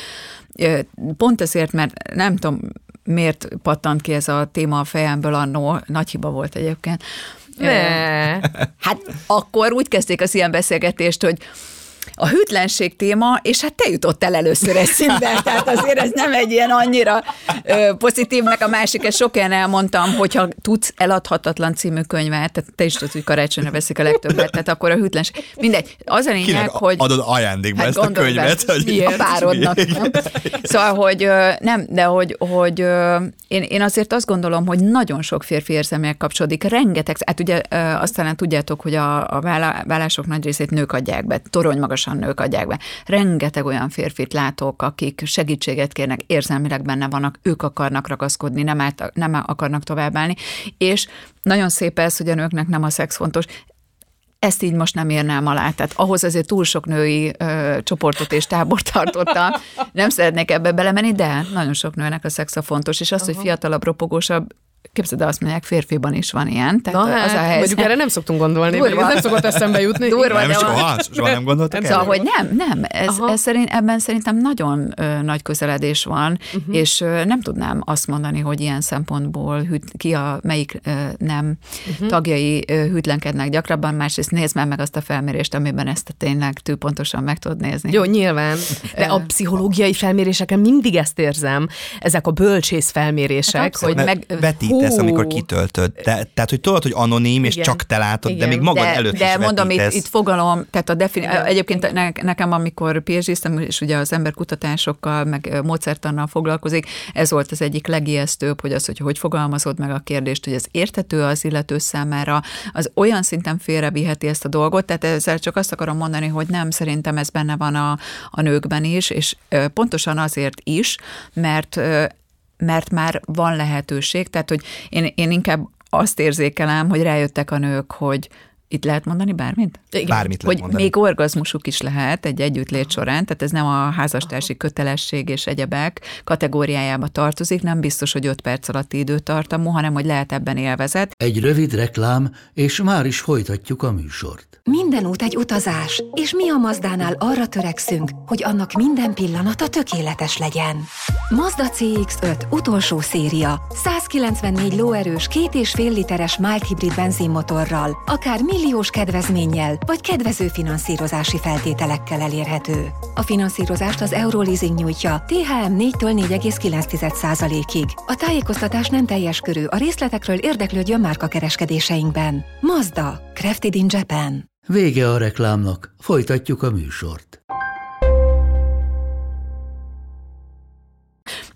Pont ezért, mert nem tudom, miért pattant ki ez a téma a fejemből annó, nagy hiba volt egyébként. Ne. (laughs) Hát akkor úgy kezdték az ilyen beszélgetést, hogy a hűtlenség téma, és hát te jutottál először eszünkbe, (laughs) tehát azért ez nem egy ilyen annyira ö, pozitív, meg a másik, ezt sok ilyen elmondtam, hogyha tudsz eladhatatlan című könyvet, tehát te is tudod, hogy karácsonyra veszik a legtöbbet, tehát akkor a hűtlenség. Mindegy, az a lényeg, Kinek hogy... adod ajándékba Hát ezt a könyvet? bele, hogy a párodnak. (laughs) Nem? Szóval, hogy ö, nem, de hogy, hogy ö, én, én azért azt gondolom, hogy nagyon sok férfi érzelmileg kapcsolódik, rengeteg, hát ugye ö, azt talán tudjátok, hogy a, a vállások nagy részét nők adják be, torony magasan nők adják be. Rengeteg olyan férfit látok, akik segítséget kérnek, érzelmileg benne vannak, ők akarnak ragaszkodni, nem, át, nem akarnak továbbállni, és nagyon szép ez, hogy a nőknek nem a szex fontos, ezt így most nem érném alá. Tehát ahhoz azért túl sok női ö, csoportot és tábort tartottam. Nem szeretnék ebbe belemenni, de nagyon sok nőnek a szexa fontos, és az, hogy fiatalabb, ropogósabb, képzeld, el, azt mondják, férfiban is van ilyen. Tehát Na az a hát, helyzet. mondjuk erre nem szoktunk gondolni, Durva. ez nem szokott eszembe jutni. Durva, Nem, soha, soha nem gondoltak Szóval, hogy nem, nem, ez, Aha. ez szerint, ebben szerintem nagyon ö, nagy közeledés van, uh-huh. és ö, nem tudnám azt mondani, hogy ilyen szempontból hűt, ki a melyik ö, nem uh-huh. tagjai ö, hűtlenkednek gyakrabban, másrészt nézd már meg azt a felmérést, amiben ezt tényleg tűpontosan meg tudod nézni. Jó, nyilván. De a pszichológiai felméréseken mindig ezt érzem, ezek a bölcsész felmérések, Hát hogy abszolút. meg... meg- vetítesz, Hú. amikor kitöltöd. De, tehát, hogy tudod, hogy anonim, és Igen. csak te látod, de Igen. még magad de, előtt de is mondom, itt, vetítesz. itt fogalom, tehát a defini- egyébként ne, nekem, amikor phd és ugye az ember kutatásokkal, meg módszertannal foglalkozik, ez volt az egyik legijesztőbb, hogy az, hogy hogy fogalmazod meg a kérdést, hogy ez értető az illető számára, az olyan szinten félreviheti ezt a dolgot, tehát ezzel csak azt akarom mondani, hogy nem, szerintem ez benne van a, a nőkben is, és pontosan azért is, mert mert már van lehetőség, tehát hogy én, én inkább azt érzékelem, hogy rájöttek a nők, hogy itt lehet mondani bármit? Igen. Bármit lehet Hogy mondani. még orgazmusuk is lehet egy együttlét során, tehát ez nem a házastársi kötelesség és egyebek kategóriájába tartozik, nem biztos, hogy 5 perc alatti időtartamú, hanem hogy lehet ebben élvezet. Egy rövid reklám, és már is folytatjuk a műsort. Minden út egy utazás, és mi a Mazdánál arra törekszünk, hogy annak minden pillanata tökéletes legyen. Mazda CX-5 utolsó széria. 194 lóerős, két és fél literes mild hibrid benzinmotorral, akár milliós kedvezménnyel, vagy kedvező finanszírozási feltételekkel elérhető. A finanszírozást az Euroleasing nyújtja, THM 4-től 4,9%-ig. A tájékoztatás nem teljes körű, a részletekről érdeklődjön márka kereskedéseinkben. Mazda, Crafted in Japan. Vége a reklámnak, folytatjuk a műsort.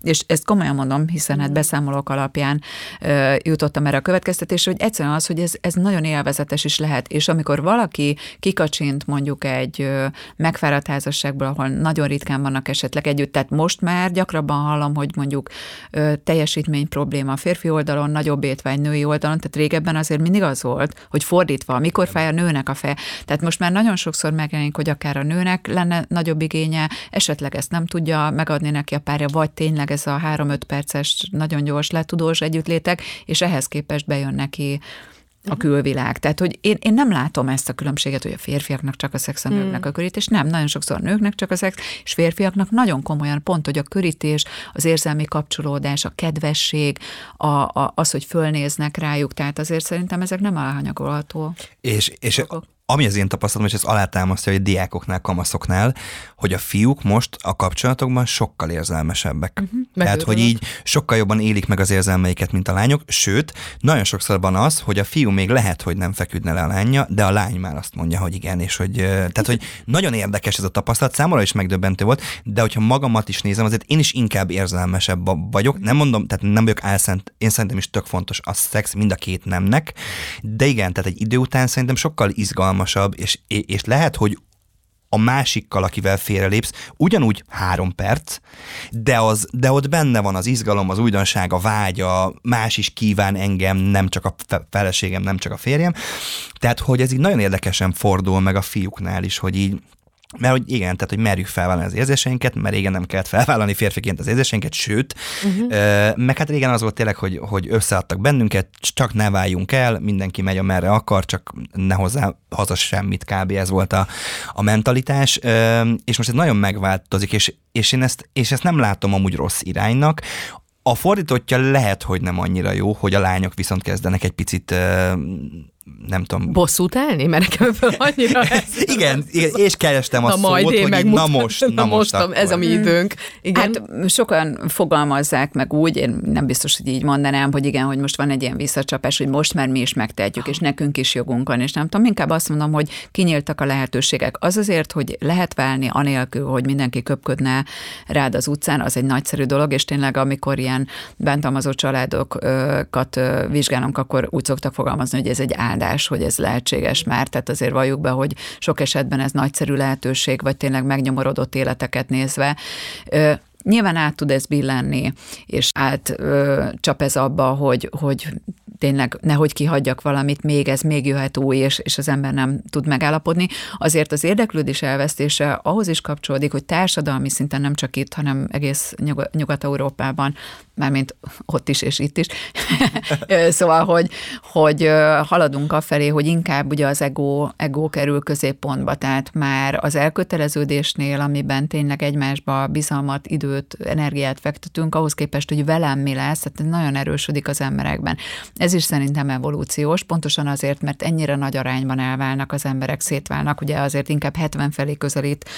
És ezt komolyan mondom, hiszen hát beszámolók alapján ö, jutottam erre a következtetésre, hogy egyszerűen az, hogy ez, ez nagyon élvezetes is lehet, és amikor valaki kikacsint mondjuk egy ö, megfáradt házasságból, ahol nagyon ritkán vannak esetleg együtt, tehát most már gyakrabban hallom, hogy mondjuk ö, teljesítmény probléma a férfi oldalon, nagyobb étvágy női oldalon, tehát régebben azért mindig az volt, hogy fordítva, mikor fáj a nőnek a feje. Tehát most már nagyon sokszor megjelenik, hogy akár a nőnek lenne nagyobb igénye, esetleg ezt nem tudja megadni neki a párja, vagy tényleg ez a három-öt perces, nagyon gyors, letudós együttlétek, és ehhez képest bejön neki a külvilág. Tehát, hogy én, én nem látom ezt a különbséget, hogy a férfiaknak csak a szex, a nőknek a körítés. Nem, nagyon sokszor a nőknek csak a szex, és férfiaknak nagyon komolyan pont, hogy a körítés, az érzelmi kapcsolódás, a kedvesség, a, a, az, hogy fölnéznek rájuk. Tehát azért szerintem ezek nem elhanyagolható. És, és dolgok. Ami az én tapasztalatom, és ez alátámasztja, hogy a diákoknál, kamaszoknál, hogy a fiúk most a kapcsolatokban sokkal érzelmesebbek. Uh-huh. Tehát, hogy így sokkal jobban élik meg az érzelmeiket, mint a lányok, sőt, nagyon sokszor van az, hogy a fiú még lehet, hogy nem feküdne le a lánya, de a lány már azt mondja, hogy igen, és hogy, tehát, hogy nagyon érdekes ez a tapasztalat, számomra is megdöbbentő volt, de hogyha magamat is nézem, azért én is inkább érzelmesebb vagyok, nem mondom, tehát nem vagyok álszent, én szerintem is tök fontos a szex mind a két nemnek, de igen, tehát egy idő után szerintem sokkal izgalmasabb, és, és lehet, hogy a másikkal, akivel félrelépsz, ugyanúgy három perc, de, az, de ott benne van az izgalom, az újdonság, a vágya, más is kíván engem, nem csak a fe- feleségem, nem csak a férjem. Tehát, hogy ez így nagyon érdekesen fordul meg a fiúknál is, hogy így mert hogy igen, tehát hogy merjük felvállalni az érzéseinket, mert régen nem kellett felvállalni férfiként az érzéseinket, sőt, uh-huh. meg hát régen az volt tényleg, hogy, hogy összeadtak bennünket, csak ne váljunk el, mindenki megy amerre akar, csak ne hozzá haza semmit, kb. ez volt a, a mentalitás, és most ez nagyon megváltozik, és, és én ezt, és ezt nem látom amúgy rossz iránynak, A fordítottja lehet, hogy nem annyira jó, hogy a lányok viszont kezdenek egy picit nem tudom. Bosszút állni? Mert nekem föl annyira (laughs) ez. igen, igen, és kerestem a Na szót, majd én hogy így, na most, (laughs) na, na most, most, ez a mi időnk. Igen. Hát sokan fogalmazzák meg úgy, én nem biztos, hogy így mondanám, hogy igen, hogy most van egy ilyen visszacsapás, hogy most már mi is megtehetjük, és nekünk is jogunk van, és nem tudom, inkább azt mondom, hogy kinyíltak a lehetőségek. Az azért, hogy lehet válni anélkül, hogy mindenki köpködne rád az utcán, az egy nagyszerű dolog, és tényleg amikor ilyen bántalmazó családokat vizsgálunk, akkor úgy szoktak fogalmazni, hogy ez egy áldás, hogy ez lehetséges már, tehát azért valljuk be, hogy sok esetben ez nagyszerű lehetőség, vagy tényleg megnyomorodott életeket nézve. Nyilván át tud ez billenni, és át ö, csap ez abba, hogy, hogy tényleg nehogy kihagyjak valamit, még ez még jöhet új, és, és az ember nem tud megállapodni. Azért az érdeklődés elvesztése ahhoz is kapcsolódik, hogy társadalmi szinten nem csak itt, hanem egész Nyugat- Nyugat-Európában, mármint ott is és itt is. (laughs) szóval, hogy, hogy haladunk afelé, hogy inkább ugye az ego, ego kerül középpontba, tehát már az elköteleződésnél, amiben tényleg egymásba bizalmat, időt, energiát fektetünk, ahhoz képest, hogy velem mi lesz, tehát nagyon erősödik az emberekben. Ez is szerintem evolúciós, pontosan azért, mert ennyire nagy arányban elválnak az emberek, szétválnak, ugye azért inkább 70 felé közelít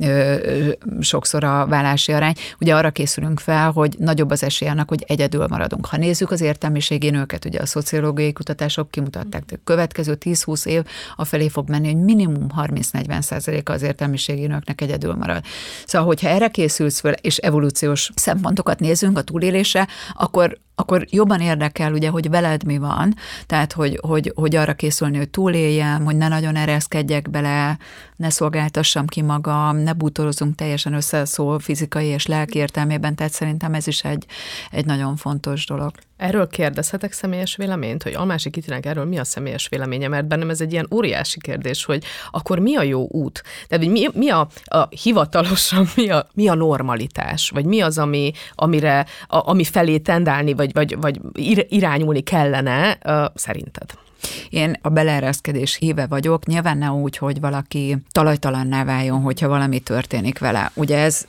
ö, ö, sokszor a vállási arány. Ugye arra készülünk fel, hogy nagyobb az esély annak, hogy egyedül maradunk. Ha nézzük az értelmiségi nőket, ugye a szociológiai kutatások kimutatták, hogy a következő 10-20 év afelé fog menni, hogy minimum 30-40 százaléka az értelmiségi nőknek egyedül marad. Szóval, hogyha erre készülsz föl, és evolúciós szempontokat nézünk a túlélésre, akkor akkor jobban érdekel, ugye, hogy veled mi van, tehát, hogy, hogy, hogy arra készülni, hogy túléljem, hogy ne nagyon ereszkedjek bele, ne szolgáltassam ki magam, ne bútorozunk teljesen összeszól fizikai és lelki értelmében, tehát szerintem ez is egy, egy nagyon fontos dolog. Erről kérdezhetek személyes véleményt, hogy Almási Kitinek erről mi a személyes véleménye, mert bennem ez egy ilyen óriási kérdés, hogy akkor mi a jó út? Tehát hogy mi, mi a, a hivatalosan, (laughs) mi a, mi a normalitás? Vagy mi az, ami, amire, a, ami felé tendálni, vagy, vagy, vagy ir, irányulni kellene uh, szerinted? Én a beleereszkedés híve vagyok, nyilván ne úgy, hogy valaki talajtalanná váljon, hogyha valami történik vele. Ugye ez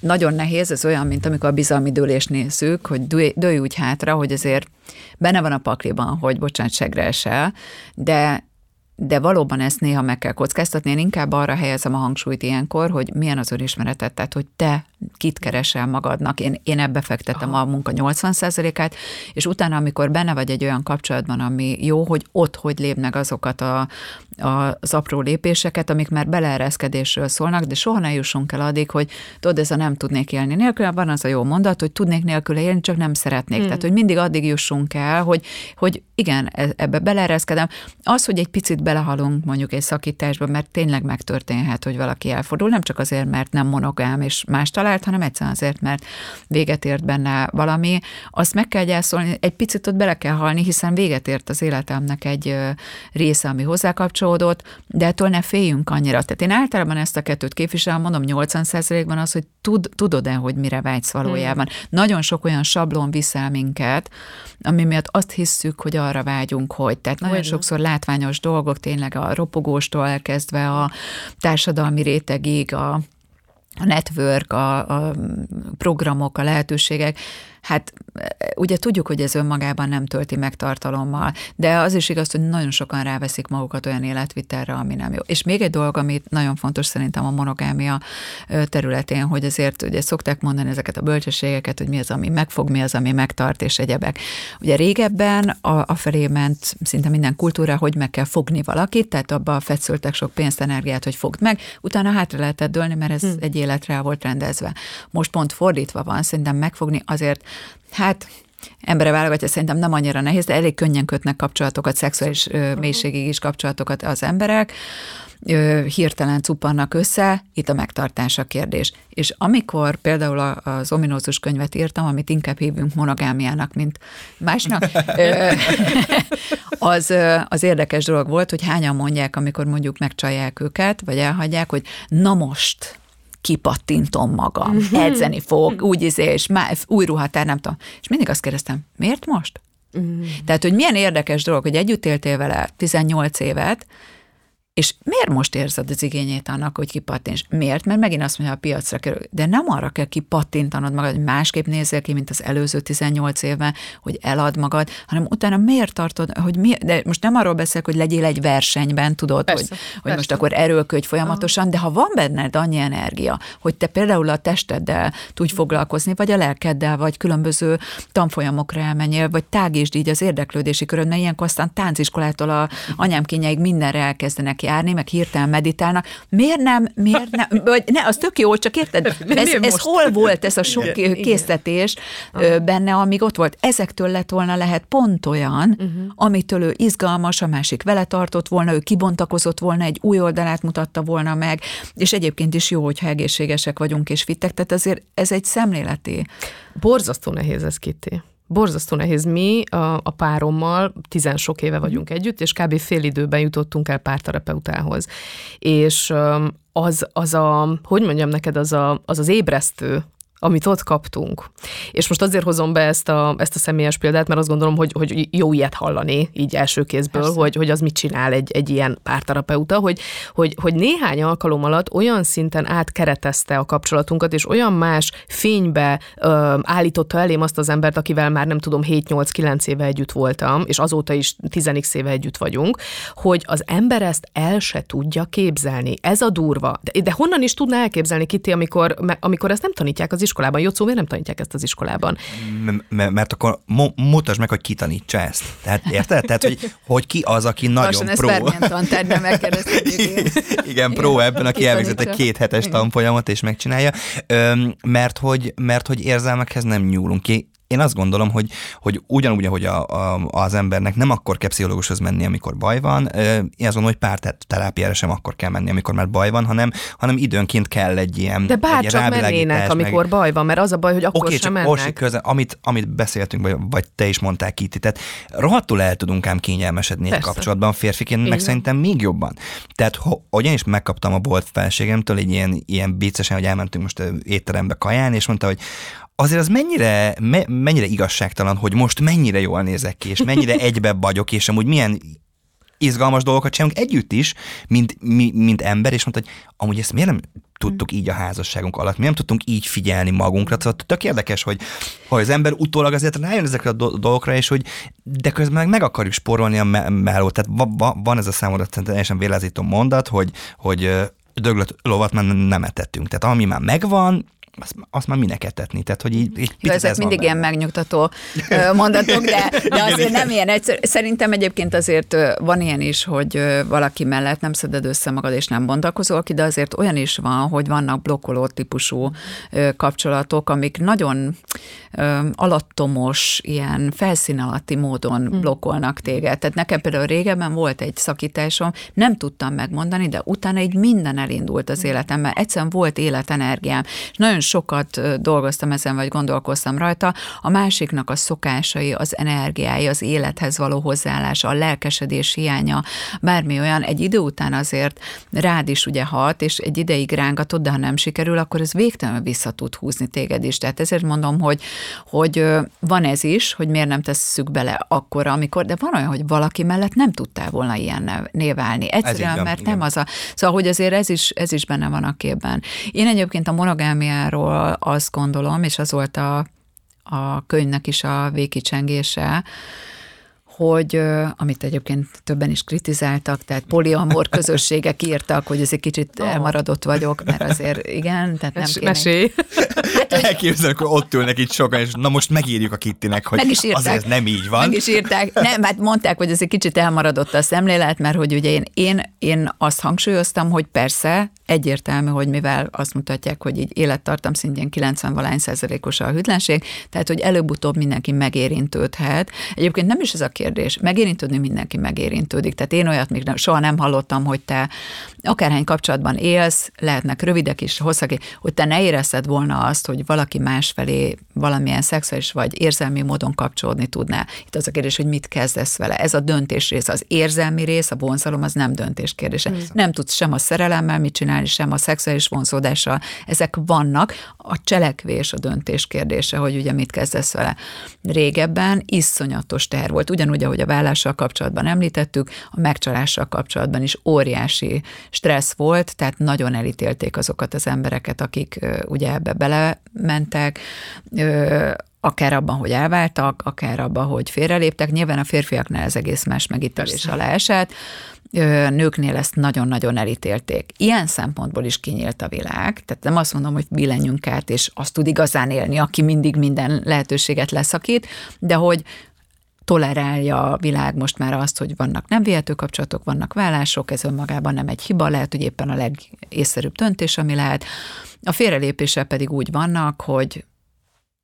nagyon nehéz, ez olyan, mint amikor a bizalmi dőlést nézzük, hogy dőj, dőj úgy hátra, hogy azért benne van a pakliban, hogy bocsánat, segre esel, de de valóban ezt néha meg kell kockáztatni. Én inkább arra helyezem a hangsúlyt ilyenkor, hogy milyen az önismeretet, tehát hogy te kit keresel magadnak. Én, én ebbe fektetem a munka 80%-át, és utána, amikor benne vagy egy olyan kapcsolatban, ami jó, hogy ott hogy lépnek azokat a, a, az apró lépéseket, amik már beleereszkedésről szólnak, de soha ne jussunk el addig, hogy tudod, ez a nem tudnék élni nélkül, van az a jó mondat, hogy tudnék nélkül élni, csak nem szeretnék. Hmm. Tehát, hogy mindig addig jussunk el, hogy, hogy igen, e, ebbe beleereszkedem. Az, hogy egy picit belehalunk mondjuk egy szakításba, mert tényleg megtörténhet, hogy valaki elfordul, nem csak azért, mert nem monogám és más talált, hanem egyszerűen azért, mert véget ért benne valami, azt meg kell gyászolni, egy picit ott bele kell halni, hiszen véget ért az életemnek egy része, ami hozzá kapcsolódott, de ettől ne féljünk annyira. Tehát én általában ezt a kettőt képviselem, mondom 80%-ban az, hogy tud, tudod-e, hogy mire vágysz valójában. Hmm. Nagyon sok olyan sablon viszel minket, ami miatt azt hisszük, hogy arra vágyunk, hogy. Tehát nagyon Hogyne. sokszor látványos dolgok, tényleg a ropogóstól elkezdve a társadalmi rétegig, a a network, a, a programok, a lehetőségek, hát ugye tudjuk, hogy ez önmagában nem tölti meg tartalommal, de az is igaz, hogy nagyon sokan ráveszik magukat olyan életvitelre, ami nem jó. És még egy dolog, ami nagyon fontos szerintem a monogámia területén, hogy azért ugye szokták mondani ezeket a bölcsességeket, hogy mi az, ami megfog, mi az, ami megtart, és egyebek. Ugye régebben a, a felé ment szinte minden kultúra, hogy meg kell fogni valakit, tehát abba fetszöltek sok pénzt, energiát, hogy fogd meg, utána hátra lehetett dőlni, mert ez hmm. egy életre volt rendezve. Most pont fordítva van, szerintem megfogni azért Hát embere válogatja, szerintem nem annyira nehéz, de elég könnyen kötnek kapcsolatokat, szexuális ö, mélységig is kapcsolatokat az emberek, hirtelen cuppannak össze, itt a megtartás a kérdés. És amikor például az ominózus könyvet írtam, amit inkább hívunk monogámiának, mint másnak, (laughs) az, az érdekes dolog volt, hogy hányan mondják, amikor mondjuk megcsalják őket, vagy elhagyják, hogy na most, kipattintom magam, Mhm. edzeni fog, úgy izé, és má, új ruhatár, nem tudom. És mindig azt kérdeztem, miért most? Mhm. Tehát, hogy milyen érdekes dolog, hogy együtt éltél vele 18 évet, És miért most érzed az igényét annak, hogy kipattints? Miért? Mert megint azt mondja, a piacra kerül. De nem arra kell kipattintanod magad, hogy másképp nézzél ki, mint az előző 18 évben, hogy elad magad, hanem utána miért tartod, hogy mi, de most nem arról beszélek, hogy legyél egy versenyben, tudod, Persze, hogy, hogy persze. most akkor erőlködj folyamatosan, de ha van benned annyi energia, hogy te például a testeddel tudj foglalkozni, vagy a lelkeddel, vagy különböző tanfolyamokra elmenjél, vagy tágítsd így az érdeklődési köröd, mert ilyenkor aztán tánciskolától a anyám kényeig mindenre elkezdenek járni, meg hirtelen meditálnak. Miért nem, miért nem, (laughs) vagy ne, az tök jó, csak érted, ez, ez most? hol volt ez a sok késztetés ö, benne, amíg ott volt. Ezektől lett volna lehet pont olyan, uh-huh. amitől ő izgalmas, a másik vele tartott volna, ő kibontakozott volna, egy új oldalát mutatta volna meg, és egyébként is jó, hogyha egészségesek vagyunk és fittek, tehát azért ez egy szemléleti. Borzasztó nehéz ez, Kitty. Borzasztó nehéz. Mi a, a párommal tizen sok éve vagyunk együtt, és kb. fél időben jutottunk el párterapeutához. És az, az a, hogy mondjam neked, az a, az, az ébresztő, amit ott kaptunk. És most azért hozom be ezt a, ezt a személyes példát, mert azt gondolom, hogy, hogy jó ilyet hallani így első kézből, hogy, hogy az mit csinál egy, egy ilyen párterapeuta, hogy, hogy, hogy néhány alkalom alatt olyan szinten átkeretezte a kapcsolatunkat, és olyan más fénybe ö, állította elém azt az embert, akivel már nem tudom 7-8-9 éve együtt voltam, és azóta is 10 éve együtt vagyunk, hogy az ember ezt el se tudja képzelni. Ez a durva. De, de honnan is tudná elképzelni, Kitty, amikor, amikor ezt nem tanítják az iskolában? Jocó, miért nem tanítják ezt az iskolában? M- mert akkor mo- mutasd meg, hogy ki tanítsa ezt. Tehát érted? Tehát, hogy, hogy ki az, aki nagyon Lassan ezt pro. bármilyen tantárgyban megkeresztjük. igen. Igen, pro ebben, aki Ki elvégzett egy két hetes tanfolyamot és megcsinálja, Öm, mert hogy, mert hogy érzelmekhez nem nyúlunk ki. Én azt gondolom, hogy, hogy ugyanúgy, ahogy a, a, az embernek nem akkor kell pszichológushoz menni, amikor baj van, én azt gondolom, hogy párterápiára sem akkor kell menni, amikor már baj van, hanem, hanem időnként kell egy ilyen De egy bárcsak mennének, rávilágítás, meg- amikor baj van, mert az a baj, hogy akkor Oké, sem mennek. Orsi köze, amit, amit beszéltünk, vagy, vagy te is mondtál ki, tehát rohadtul el tudunk ám kényelmesedni egy Persze. kapcsolatban, férfiként meg van. szerintem még jobban. Tehát, ho, hogy én is megkaptam a bolt felségemtől egy ilyen, ilyen biccesen, hogy elmentünk most étterembe kaján, és mondta, hogy azért az mennyire, me, mennyire igazságtalan, hogy most mennyire jól nézek ki, és mennyire (laughs) egybe vagyok, és amúgy milyen izgalmas dolgokat csinálunk együtt is, mint, mi, mint ember, és mondta, hogy amúgy ezt miért nem tudtuk így a házasságunk alatt, mi nem tudtunk így figyelni magunkra, szóval tök érdekes, hogy, hogy az ember utólag azért rájön ezekre a do- dolgokra, és hogy de közben meg, meg akarjuk spórolni a me- mellót, tehát va- va- van ez a számomra teljesen vélezító mondat, hogy, hogy döglött lovat már nem etettünk, tehát ami már megvan, azt, azt már minek etetni, tehát hogy így, így Jó, ezek ez mindig ilyen benne. megnyugtató mondatok, de, (laughs) de azért nem ilyen egyszerű. Szerintem egyébként azért van ilyen is, hogy valaki mellett nem szeded össze magad és nem bontakozol ki, de azért olyan is van, hogy vannak blokkoló típusú kapcsolatok, amik nagyon alattomos, ilyen felszín alatti módon Hm. blokkolnak téged. Tehát nekem például régebben volt egy szakításom, nem tudtam megmondani, de utána így minden elindult Hm. az életemben. Egyszerűen volt életenergiám, és nagyon sokat dolgoztam ezen, vagy gondolkoztam rajta. A másiknak a szokásai, az energiái, az élethez való hozzáállása, a lelkesedés hiánya, bármi olyan, egy idő után azért rád is ugye hat, és egy ideig rángatod, de ha nem sikerül, akkor ez végtelenül vissza tud húzni téged is. Tehát ezért mondom, hogy, hogy van ez is, hogy miért nem tesszük bele akkor, amikor, de van olyan, hogy valaki mellett nem tudtál volna ilyen néválni. Egyszerűen, van, mert igen. nem az a... Szóval, hogy azért ez is, ez is benne van a képben. Én egyébként a monogámiáról azt gondolom, és az volt a, a könyvnek is a végkicsengése, hogy, amit egyébként többen is kritizáltak, tehát poliamor közösségek írtak, hogy ez egy kicsit elmaradott vagyok, mert azért igen, tehát nem kéne. Mesélj. Elképzelek, hogy ott ülnek itt sokan, és na most megírjuk a Kittinek, hogy Meg is írták. azért ez nem így van. Meg is írták, nem, hát mondták, hogy ez egy kicsit elmaradott a szemlélet, mert hogy ugye én, én, én azt hangsúlyoztam, hogy persze egyértelmű, hogy mivel azt mutatják, hogy így élettartam szintjén 90 valány százalékos a hűtlenség, tehát hogy előbb-utóbb mindenki megérintődhet. Egyébként nem is ez a kérdés, megérintődni mindenki megérintődik. Tehát én olyat még nem, soha nem hallottam, hogy te akárhány kapcsolatban élsz, lehetnek rövidek is, hosszak, hogy te ne érezted volna azt, hogy valaki másfelé valamilyen szexuális vagy érzelmi módon kapcsolódni tudná. Itt az a kérdés, hogy mit kezdesz vele. Ez a döntés rész, az érzelmi rész, a vonzalom, az nem döntés kérdése. Nem tudsz sem a szerelemmel mit csinálni, sem a szexuális vonzódással. Ezek vannak. A cselekvés a döntés kérdése, hogy ugye mit kezdesz vele. Régebben iszonyatos teher volt. Ugyanúgy ugyanúgy, ahogy a vállással kapcsolatban említettük, a megcsalással kapcsolatban is óriási stressz volt, tehát nagyon elítélték azokat az embereket, akik ugye ebbe belementek, akár abban, hogy elváltak, akár abban, hogy félreléptek. Nyilván a férfiaknál ez egész más megítélés alá esett nőknél ezt nagyon-nagyon elítélték. Ilyen szempontból is kinyílt a világ, tehát nem azt mondom, hogy billenjünk át, és azt tud igazán élni, aki mindig minden lehetőséget leszakít, de hogy tolerálja a világ most már azt, hogy vannak nem vihető kapcsolatok, vannak vállások, ez önmagában nem egy hiba, lehet, hogy éppen a legészszerűbb döntés, ami lehet. A félrelépése pedig úgy vannak, hogy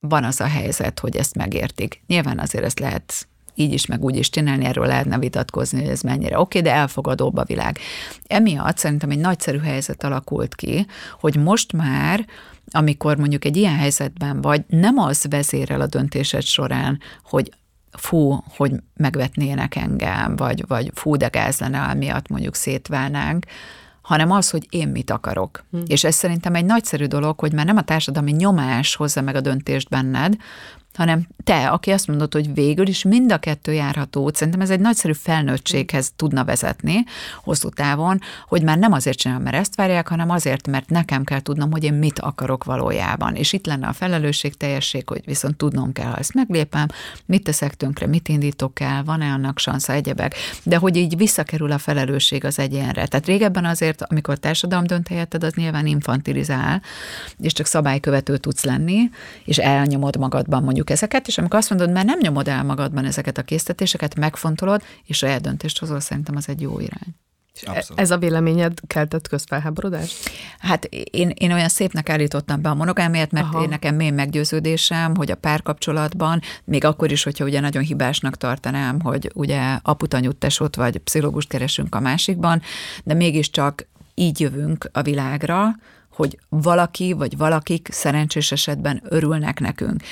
van az a helyzet, hogy ezt megértik. Nyilván azért ezt lehet így is, meg úgy is csinálni, erről lehetne vitatkozni, hogy ez mennyire oké, okay, de elfogadóbb a világ. Emiatt szerintem egy nagyszerű helyzet alakult ki, hogy most már amikor mondjuk egy ilyen helyzetben vagy, nem az vezérel a döntésed során, hogy fú, hogy megvetnének engem, vagy, vagy fú, de gáz lenne, miatt mondjuk szétválnánk, hanem az, hogy én mit akarok. Hmm. És ez szerintem egy nagyszerű dolog, hogy már nem a társadalmi nyomás hozza meg a döntést benned, hanem te, aki azt mondod, hogy végül is mind a kettő járható út, szerintem ez egy nagyszerű felnőttséghez tudna vezetni hosszú távon, hogy már nem azért csinálom, mert ezt várják, hanem azért, mert nekem kell tudnom, hogy én mit akarok valójában. És itt lenne a felelősség teljesség, hogy viszont tudnom kell, ha ezt meglépem, mit teszek tönkre, mit indítok el, van-e annak sansza, egyebek. De hogy így visszakerül a felelősség az egyénre. Tehát régebben azért, amikor társadalom dönt helyetted, az nyilván infantilizál, és csak szabálykövető tudsz lenni, és elnyomod magadban mondjuk mondjuk ezeket, és amikor azt mondod, mert nem nyomod el magadban ezeket a késztetéseket, megfontolod, és saját döntést hozol, szerintem az egy jó irány. Abszolút. Ez a véleményed keltett közfelháborodást? Hát én, én olyan szépnek állítottam be a monogámiát, mert én nekem mély meggyőződésem, hogy a párkapcsolatban, még akkor is, hogyha ugye nagyon hibásnak tartanám, hogy ugye aputanyút tesót vagy pszichológust keresünk a másikban, de mégiscsak így jövünk a világra, hogy valaki vagy valakik szerencsés esetben örülnek nekünk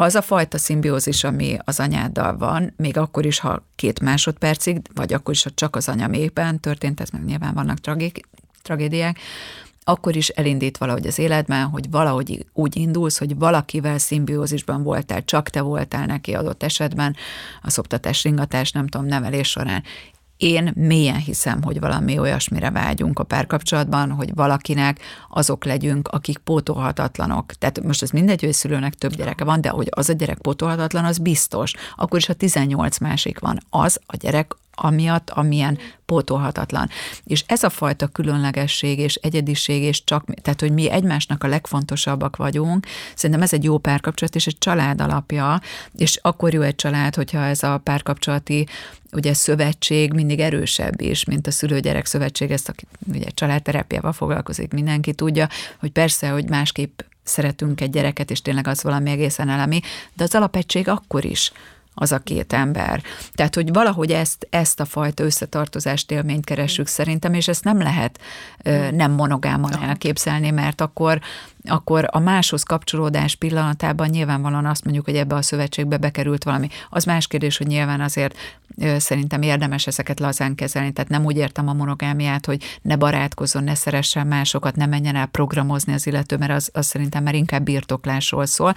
az a fajta szimbiózis, ami az anyáddal van, még akkor is, ha két másodpercig, vagy akkor is, ha csak az anya mélyben történt, ez meg nyilván vannak tragik, tragédiák, akkor is elindít valahogy az életben, hogy valahogy úgy indulsz, hogy valakivel szimbiózisban voltál, csak te voltál neki adott esetben, a szoptatás, ringatás, nem tudom, nevelés során. Én mélyen hiszem, hogy valami olyasmire vágyunk a párkapcsolatban, hogy valakinek azok legyünk, akik pótolhatatlanok. Tehát most ez mindegy, hogy szülőnek több gyereke van, de hogy az a gyerek pótolhatatlan, az biztos. Akkor is, ha 18 másik van, az a gyerek amiatt, amilyen pótolhatatlan. És ez a fajta különlegesség és egyediség, és csak, tehát, hogy mi egymásnak a legfontosabbak vagyunk, szerintem ez egy jó párkapcsolat, és egy család alapja, és akkor jó egy család, hogyha ez a párkapcsolati ugye szövetség mindig erősebb is, mint a szülő-gyerek szövetség, ezt a ugye családterápiával foglalkozik, mindenki tudja, hogy persze, hogy másképp szeretünk egy gyereket, és tényleg az valami egészen elemi, de az alapegység akkor is az a két ember. Tehát, hogy valahogy ezt, ezt a fajta összetartozást élményt keressük szerintem, és ezt nem lehet ö, nem monogámon elképzelni, mert akkor akkor a máshoz kapcsolódás pillanatában nyilvánvalóan azt mondjuk, hogy ebbe a szövetségbe bekerült valami. Az más kérdés, hogy nyilván azért szerintem érdemes ezeket lazán kezelni, tehát nem úgy értem a monogámiát, hogy ne barátkozzon, ne szeressen másokat, ne menjen el programozni az illető, mert az, az szerintem már inkább birtoklásról szól,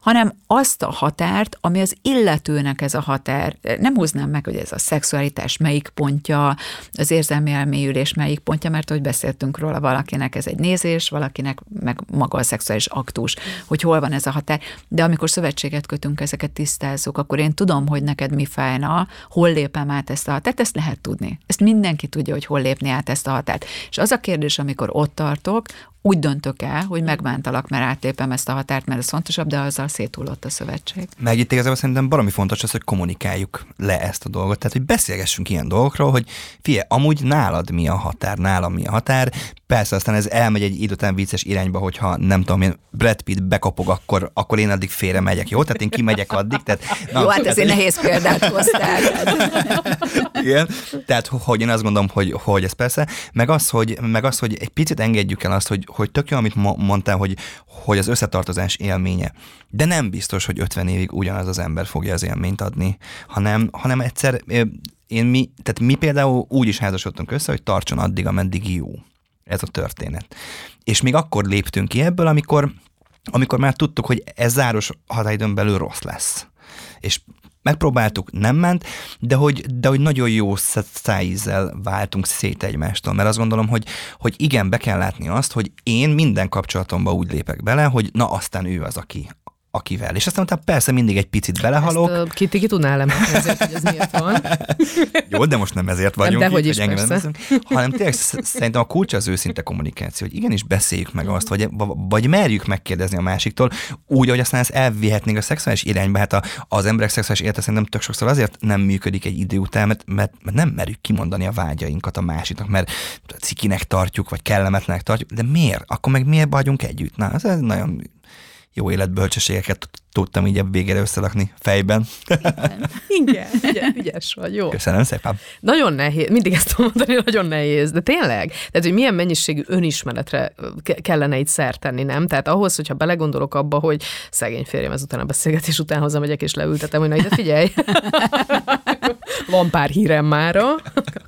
hanem azt a határt, ami az illetőnek ez a határ. Nem húznám meg, hogy ez a szexualitás melyik pontja, az érzelmi elmélyülés melyik pontja, mert hogy beszéltünk róla, valakinek ez egy nézés, valakinek meg maga a szexuális aktus, hogy hol van ez a határ. De amikor szövetséget kötünk, ezeket tisztázzuk, akkor én tudom, hogy neked mi fájna, hol lépem át ezt a határt, ezt lehet tudni. Ezt mindenki tudja, hogy hol lépni át ezt a határt. És az a kérdés, amikor ott tartok, úgy döntök el, hogy megbántalak, mert átlépem ezt a határt, mert ez fontosabb, de azzal széthullott a szövetség. Meg itt igazából szerintem valami fontos az, hogy kommunikáljuk le ezt a dolgot. Tehát, hogy beszélgessünk ilyen dolgokról, hogy fie, amúgy nálad mi a határ, nálam mi a határ. Persze, aztán ez elmegy egy idő után vicces irányba, hogyha nem tudom, én Brad Pitt bekapog, akkor, akkor én addig félre megyek, jó? Tehát én kimegyek addig. Tehát, na, jó, hát ezért nehéz példát hoztál. Igen, tehát hogy én azt gondolom, hogy, hogy ez persze, meg az, hogy, meg az, hogy egy picit engedjük el azt, hogy, hogy tök jó, amit mondtál, hogy, hogy az összetartozás élménye. De nem biztos, hogy 50 évig ugyanaz az ember fogja az élményt adni, hanem, hanem egyszer én mi, tehát mi például úgy is házasodtunk össze, hogy tartson addig, ameddig jó. Ez a történet. És még akkor léptünk ki ebből, amikor, amikor már tudtuk, hogy ez záros határidőn belül rossz lesz. És megpróbáltuk, nem ment, de hogy, de hogy nagyon jó szájízzel váltunk szét egymástól, mert azt gondolom, hogy, hogy igen, be kell látni azt, hogy én minden kapcsolatomba úgy lépek bele, hogy na aztán ő az, aki, akivel. És aztán utána persze mindig egy picit belehalok. Ezt, uh, ki, ki tudná elemezni ezért, hogy ez miért van. (laughs) Jó, de most nem ezért vagyunk de hogy is, hogy persze. nem hanem tényleg szerintem a kulcs az őszinte kommunikáció, hogy igenis beszéljük meg azt, vagy, vagy merjük megkérdezni a másiktól, úgy, hogy aztán ezt elvihetnénk a szexuális irányba. Hát a, az emberek szexuális élete szerintem tök sokszor azért nem működik egy idő után, mert, mert, mert nem merjük kimondani a vágyainkat a másiknak, mert cikinek tartjuk, vagy kellemetlenek tartjuk, de miért? Akkor meg miért vagyunk együtt? Na, ez nagyon jó életbölcsességeket tudtam így végére összelakni fejben. Igen, (laughs) Igen ügyes vagy, jó. Köszönöm szépen. Nagyon nehéz, mindig ezt mondani, nagyon nehéz, de tényleg? Tehát, hogy milyen mennyiségű önismeretre kellene itt szert tenni, nem? Tehát ahhoz, hogyha belegondolok abba, hogy szegény férjem ezután a beszélgetés után hazamegyek és leültetem, hogy na ide figyelj, (laughs) van pár hírem mára,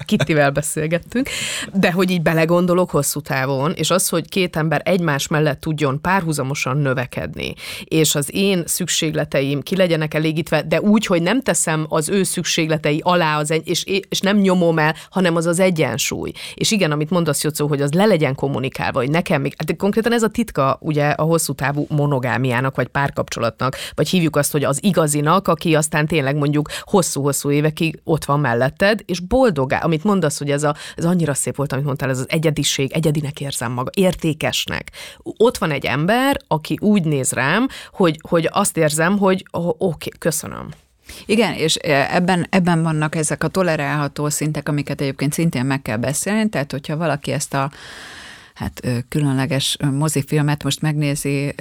Kittivel beszélgettünk, de hogy így belegondolok hosszú távon, és az, hogy két ember egymás mellett tudjon párhuzamosan növekedni, és az én szükségleteim ki legyenek elégítve, de úgy, hogy nem teszem az ő szükségletei alá, az egy, és, és nem nyomom el, hanem az az egyensúly. És igen, amit mondasz, Jocó, hogy az le legyen kommunikálva, hogy nekem még, hát konkrétan ez a titka ugye a hosszú távú monogámiának, vagy párkapcsolatnak, vagy hívjuk azt, hogy az igazinak, aki aztán tényleg mondjuk hosszú-hosszú évekig ott van melletted, és boldogá, amit mondasz, hogy ez, a, ez annyira szép volt, amit mondtál, ez az egyediség, egyedinek érzem maga, értékesnek. Ott van egy ember, aki úgy néz rám, hogy, hogy azt érzem, hogy oké, okay, köszönöm. Igen, és ebben, ebben vannak ezek a tolerálható szintek, amiket egyébként szintén meg kell beszélni, tehát hogyha valaki ezt a hát különleges mozifilmet most megnézi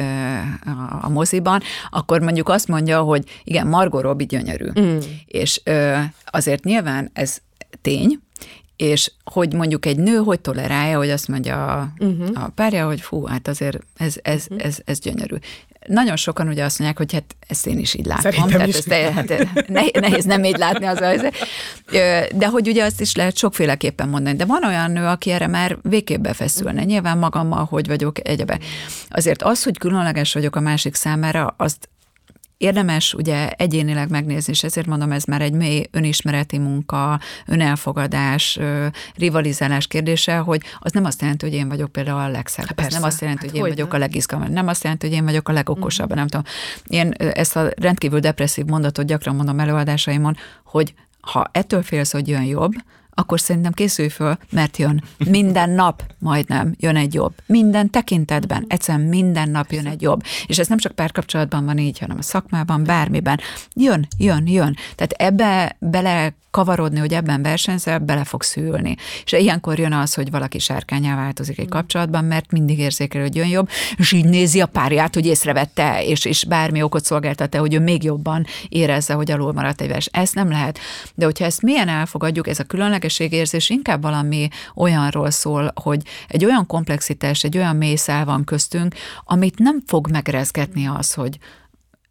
a moziban, akkor mondjuk azt mondja, hogy igen, Margot Robbie gyönyörű. Mm. És azért nyilván ez tény, és hogy mondjuk egy nő hogy tolerálja, hogy azt mondja a, uh-huh. a párja, hogy fú, hát azért ez, ez, uh-huh. ez, ez gyönyörű. Nagyon sokan ugye azt mondják, hogy hát ezt én is így látom. Szerintem tehát is. Ez te, hát nehéz nem így látni az az. De hogy ugye azt is lehet sokféleképpen mondani. De van olyan nő, aki erre már végképp befeszülne. Nyilván magammal, hogy vagyok egyebe. Azért az, hogy különleges vagyok a másik számára, azt Érdemes ugye egyénileg megnézni, és ezért mondom, ez már egy mély önismereti munka, önelfogadás, rivalizálás kérdése, hogy az nem azt jelenti, hogy én vagyok például a legszebb. Ez nem azt jelenti, hát hogy én vagyok nem? a legizgalmasabb. Nem azt jelenti, hogy én vagyok a legokosabb. Uh-huh. Nem tudom. Én ezt a rendkívül depresszív mondatot gyakran mondom előadásaimon, hogy ha ettől félsz, hogy jön jobb, akkor szerintem készülj föl, mert jön. Minden nap majdnem jön egy jobb. Minden tekintetben, egyszerűen minden nap jön egy jobb. És ez nem csak párkapcsolatban van így, hanem a szakmában, bármiben. Jön, jön, jön. Tehát ebbe bele kavarodni, hogy ebben versenyzel, bele fog szülni. És ilyenkor jön az, hogy valaki sárkányá változik egy kapcsolatban, mert mindig érzékel, hogy jön jobb, és így nézi a párját, hogy észrevette, és, és bármi okot szolgáltat hogy ő még jobban érezze, hogy alul maradt egy vers. Ezt nem lehet. De hogyha ezt milyen elfogadjuk, ez a különlegességérzés inkább valami olyanról szól, hogy egy olyan komplexitás, egy olyan mély szál van köztünk, amit nem fog megrezgetni az, hogy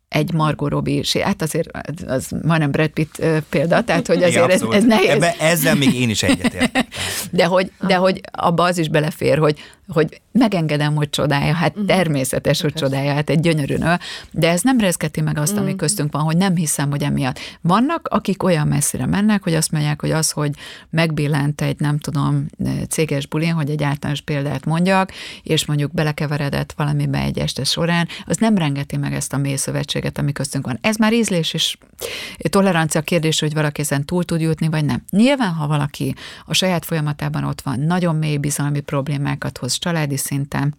egy Margot Robbie, hát azért az majdnem Brad Pitt példa, tehát hogy azért ez, ez nehéz. Ebbe, ezzel még én is egyetértek. De hogy, de hogy abba az is belefér, hogy hogy megengedem, hogy csodálja, hát uh-huh. természetes, hogy csodálja, hát egy gyönyörű nő, de ez nem rezgeti meg azt, ami uh-huh. köztünk van, hogy nem hiszem, hogy emiatt. Vannak, akik olyan messzire mennek, hogy azt mondják, hogy az, hogy megbillent egy, nem tudom, céges bulin, hogy egy általános példát mondjak, és mondjuk belekeveredett valamibe egy este során, az nem rengeti meg ezt a mély szövetséget, ami köztünk van. Ez már ízlés és tolerancia kérdés, hogy valaki ezen túl tud jutni, vagy nem. Nyilván, ha valaki a saját folyamatában ott van, nagyon mély bizalmi problémákat hoz családi szinten,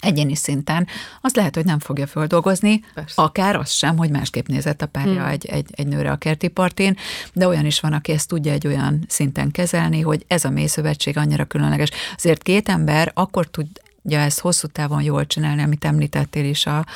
egyéni szinten, az lehet, hogy nem fogja földolgozni, Persze. akár az sem, hogy másképp nézett a párja hmm. egy, egy, egy nőre a kerti partén, de olyan is van, aki ezt tudja egy olyan szinten kezelni, hogy ez a mély szövetség annyira különleges. Azért két ember akkor tud ja, ezt hosszú távon jól csinálni, amit említettél is a,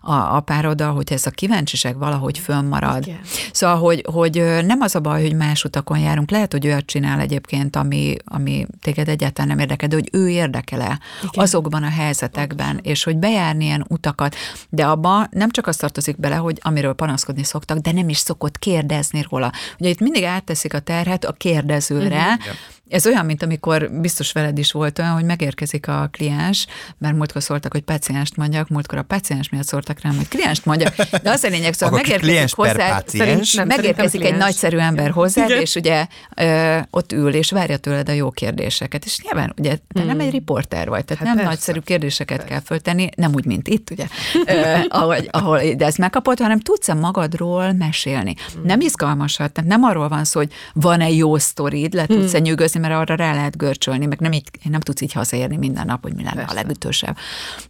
a, a pároddal, hogy ez a kíváncsiság valahogy fönnmarad. Igen. Szóval, hogy, hogy nem az a baj, hogy más utakon járunk, lehet, hogy olyat csinál egyébként, ami, ami téged egyáltalán nem érdekel, de hogy ő érdekele Igen. azokban a helyzetekben, és hogy bejárni ilyen utakat, de abba nem csak azt tartozik bele, hogy amiről panaszkodni szoktak, de nem is szokott kérdezni róla. Ugye itt mindig átteszik a terhet a kérdezőre, uh-huh. Ez olyan, mint amikor biztos veled is volt olyan, hogy megérkezik a kliens, mert múltkor szóltak, hogy pacienst mondjak, múltkor a paciens miatt szóltak rám, hogy klienst mondjak. De az a lényeg, szóval Akkor megérkezik hozzá, páciens. Nem, megérkezik egy nagyszerű ember hozzád, Igen. és ugye ö, ott ül, és várja tőled a jó kérdéseket. És nyilván, ugye, te nem egy riporter vagy, tehát Hát nem persze. nagyszerű kérdéseket kell föltenni, nem úgy, mint itt, ugye, ö, ahogy, ahol de ezt megkapod, hanem tudsz magadról mesélni. Nem izgalmasat, tehát nem arról van szó, hogy van-e jó sztorid, le tudsz-e nyűgözni, mert arra rá lehet görcsölni, meg nem, így, nem tudsz így hazaérni minden nap, hogy mi lenne a legütősebb,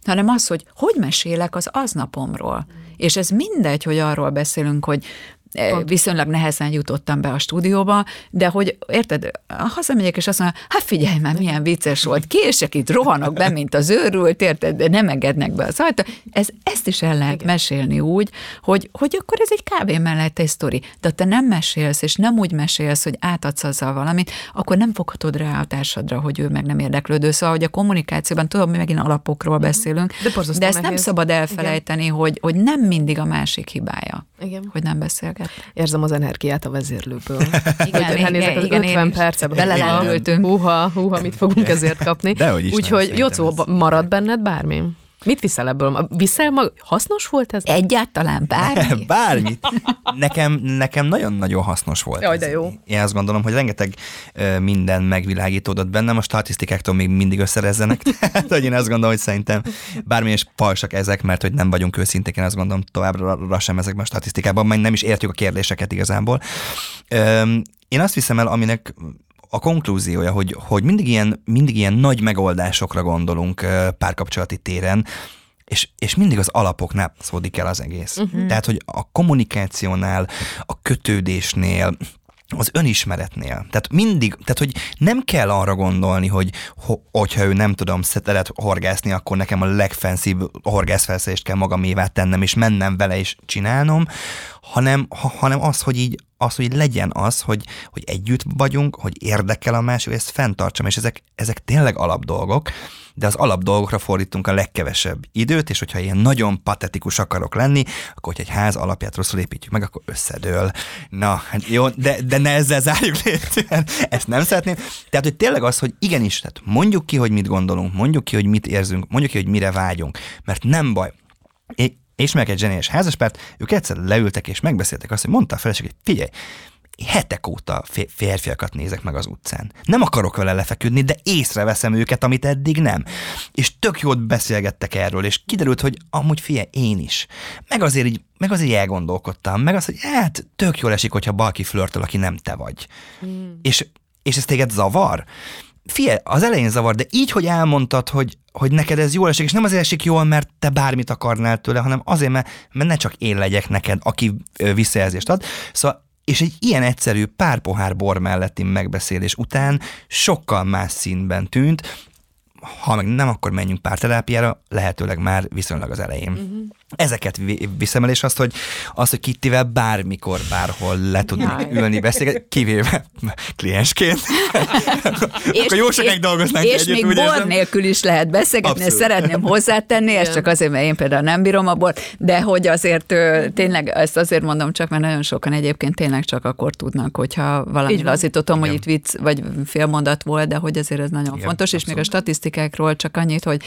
hanem az, hogy hogy mesélek az aznapomról. És ez mindegy, hogy arról beszélünk, hogy eh, viszonylag nehezen jutottam be a stúdióba, de hogy érted, hazamegyek, és azt mondom, hát figyelj már, milyen vicces volt, kések itt, rohanok be, mint az őrült, érted, de nem engednek be az ajtó. Ez, ezt is el lehet Igen. mesélni úgy, hogy, hogy akkor ez egy kávé mellett egy sztori. De te nem mesélsz, és nem úgy mesélsz, hogy átadsz azzal valamit, akkor nem foghatod rá a társadra, hogy ő meg nem érdeklődő. Szóval, hogy a kommunikációban, tudom, mi megint alapokról beszélünk, De de ezt nem nehéz. szabad elfelejteni, hogy, hogy nem mindig a másik hibája, Igen. hogy nem beszélget. Érzem az energiát a vezérlőből. (laughs) Igen, Hogy ránézek az igen, én 50 is. percben. Belelendültünk. Húha, húha, mit fogunk ezért kapni. Úgyhogy Jocó, marad benned bármi? Mit viszel ebből? Viszel mag... Hasznos volt ez? Egyáltalán bármi. Bármit. Nekem, nekem nagyon-nagyon hasznos volt. Jaj, ez. de jó. Én azt gondolom, hogy rengeteg minden megvilágítódott bennem, a statisztikáktól még mindig összerezzenek. (laughs) Tehát, hogy én azt gondolom, hogy szerintem bármilyen falsak ezek, mert hogy nem vagyunk őszinték, én azt gondolom továbbra sem ezekben a statisztikákban, majd nem is értjük a kérdéseket igazából. Én azt viszem el, aminek a konklúziója, hogy, hogy mindig, ilyen, mindig ilyen nagy megoldásokra gondolunk párkapcsolati téren, és, és mindig az alapoknál szódik el az egész. Uh-huh. Tehát, hogy a kommunikációnál, a kötődésnél, az önismeretnél. Tehát mindig, tehát hogy nem kell arra gondolni, hogy ho, hogyha ő nem tudom, szetelet horgászni, akkor nekem a legfenszibb horgászfelszerelést kell magamévá tennem, és mennem vele és csinálnom, hanem, ha, hanem az, hogy így az, hogy legyen az, hogy, hogy együtt vagyunk, hogy érdekel a másik, ezt fenntartsam, és ezek, ezek tényleg alapdolgok, de az alapdolgokra fordítunk a legkevesebb időt, és hogyha ilyen nagyon patetikus akarok lenni, akkor hogyha egy ház alapját rosszul építjük meg, akkor összedől. Na, hát jó, de, de ne ezzel zárjuk le, ezt nem szeretném. Tehát, hogy tényleg az, hogy igenis, tehát mondjuk ki, hogy mit gondolunk, mondjuk ki, hogy mit érzünk, mondjuk ki, hogy mire vágyunk, mert nem baj. É- ismerek egy zseniás házaspárt, ők egyszer leültek és megbeszéltek azt, hogy mondta a feleség, hogy figyelj, hetek óta fé- férfiakat nézek meg az utcán. Nem akarok vele lefeküdni, de észreveszem őket, amit eddig nem. És tök jót beszélgettek erről, és kiderült, hogy amúgy figyelj, én is. Meg azért így, meg azért elgondolkodtam, meg az, hogy hát tök jól esik, hogyha valaki flörtöl, aki nem te vagy. Mm. És, és ez téged zavar? Figyelj, az elején zavar, de így, hogy elmondtad, hogy, hogy neked ez jól esik, és nem azért esik jól, mert te bármit akarnál tőle, hanem azért, mert, mert ne csak én legyek neked, aki visszajelzést ad. Szóval és egy ilyen egyszerű pár pohár bor melletti megbeszélés után sokkal más színben tűnt, ha meg nem, akkor menjünk párterápiára, lehetőleg már viszonylag az elején. Uh-huh. Ezeket vi- viszem el, és azt, hogy, azt, hogy Kittivel bármikor, bárhol le tudunk Jaj. ülni, beszélgetni, kivéve kliensként. akkor jó sokáig dolgoznánk És együtt, még bor érzem. nélkül is lehet beszélgetni, ezt Abszolút. szeretném hozzátenni, ez csak azért, mert én például nem bírom a bort, de hogy azért tényleg, ezt azért mondom csak, mert nagyon sokan egyébként tényleg csak akkor tudnak, hogyha valami Így lazítottam, hogy itt vicc, vagy félmondat volt, de hogy azért ez nagyon Igen, fontos, és még a abszolút. statisztikákról csak annyit, hogy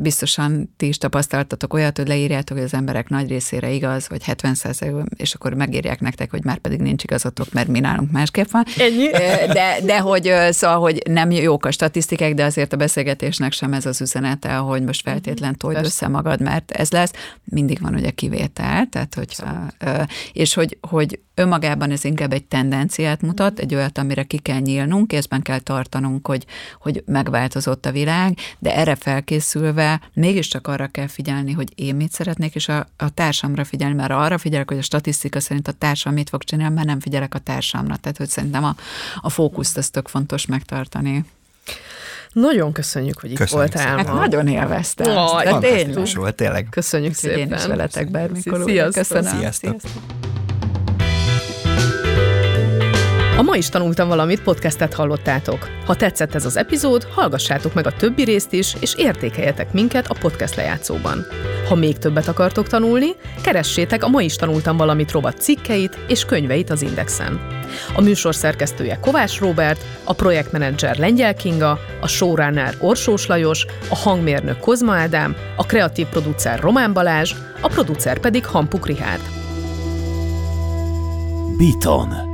biztosan ti is tapasztaltatok olyat, hogy leírjátok, hogy az emberek nagy részére igaz, vagy 70% és akkor megírják nektek, hogy már pedig nincs igazatok, mert mi nálunk másképp van. Ennyi. De, de hogy szóval, hogy nem jók a statisztikák, de azért a beszélgetésnek sem ez az üzenete, hogy most feltétlen told össze magad, mert ez lesz. Mindig van ugye kivétel, tehát hogyha, ö, és hogy, hogy önmagában ez inkább egy tendenciát mutat, egy olyat, amire ki kell nyílnunk, észben kell tartanunk, hogy, hogy megváltozott a világ, de erre felkészülve mégiscsak arra kell figyelni, hogy én mit szeretnék, és a, a társamra figyelni, mert arra figyelek, hogy a statisztika szerint a társam mit fog csinálni, mert nem figyelek a társamra. Tehát, hogy szerintem a, a fókuszt ezt tök fontos megtartani. Nagyon köszönjük, hogy itt Köszönjük voltál Hát ma. nagyon élveztem. Jaj, ezt, de tényleg. Fantasztikus volt, tényleg. Köszönjük Úgyhogy én szépen. is veletek bármikor. Sziasztok. Köszönöm. Sziasztok. A ma is tanultam valamit, podcastet hallottátok. Ha tetszett ez az epizód, hallgassátok meg a többi részt is, és értékeljetek minket a podcast lejátszóban. Ha még többet akartok tanulni, keressétek a Ma is tanultam valamit rovat cikkeit és könyveit az Indexen. A műsor szerkesztője Kovács Róbert, a projektmenedzser Lengyel Kinga, a showrunner Orsós Lajos, a hangmérnök Kozma Ádám, a kreatív producer Román Balázs, a producer pedig Hampuk Rihárd. Beaton.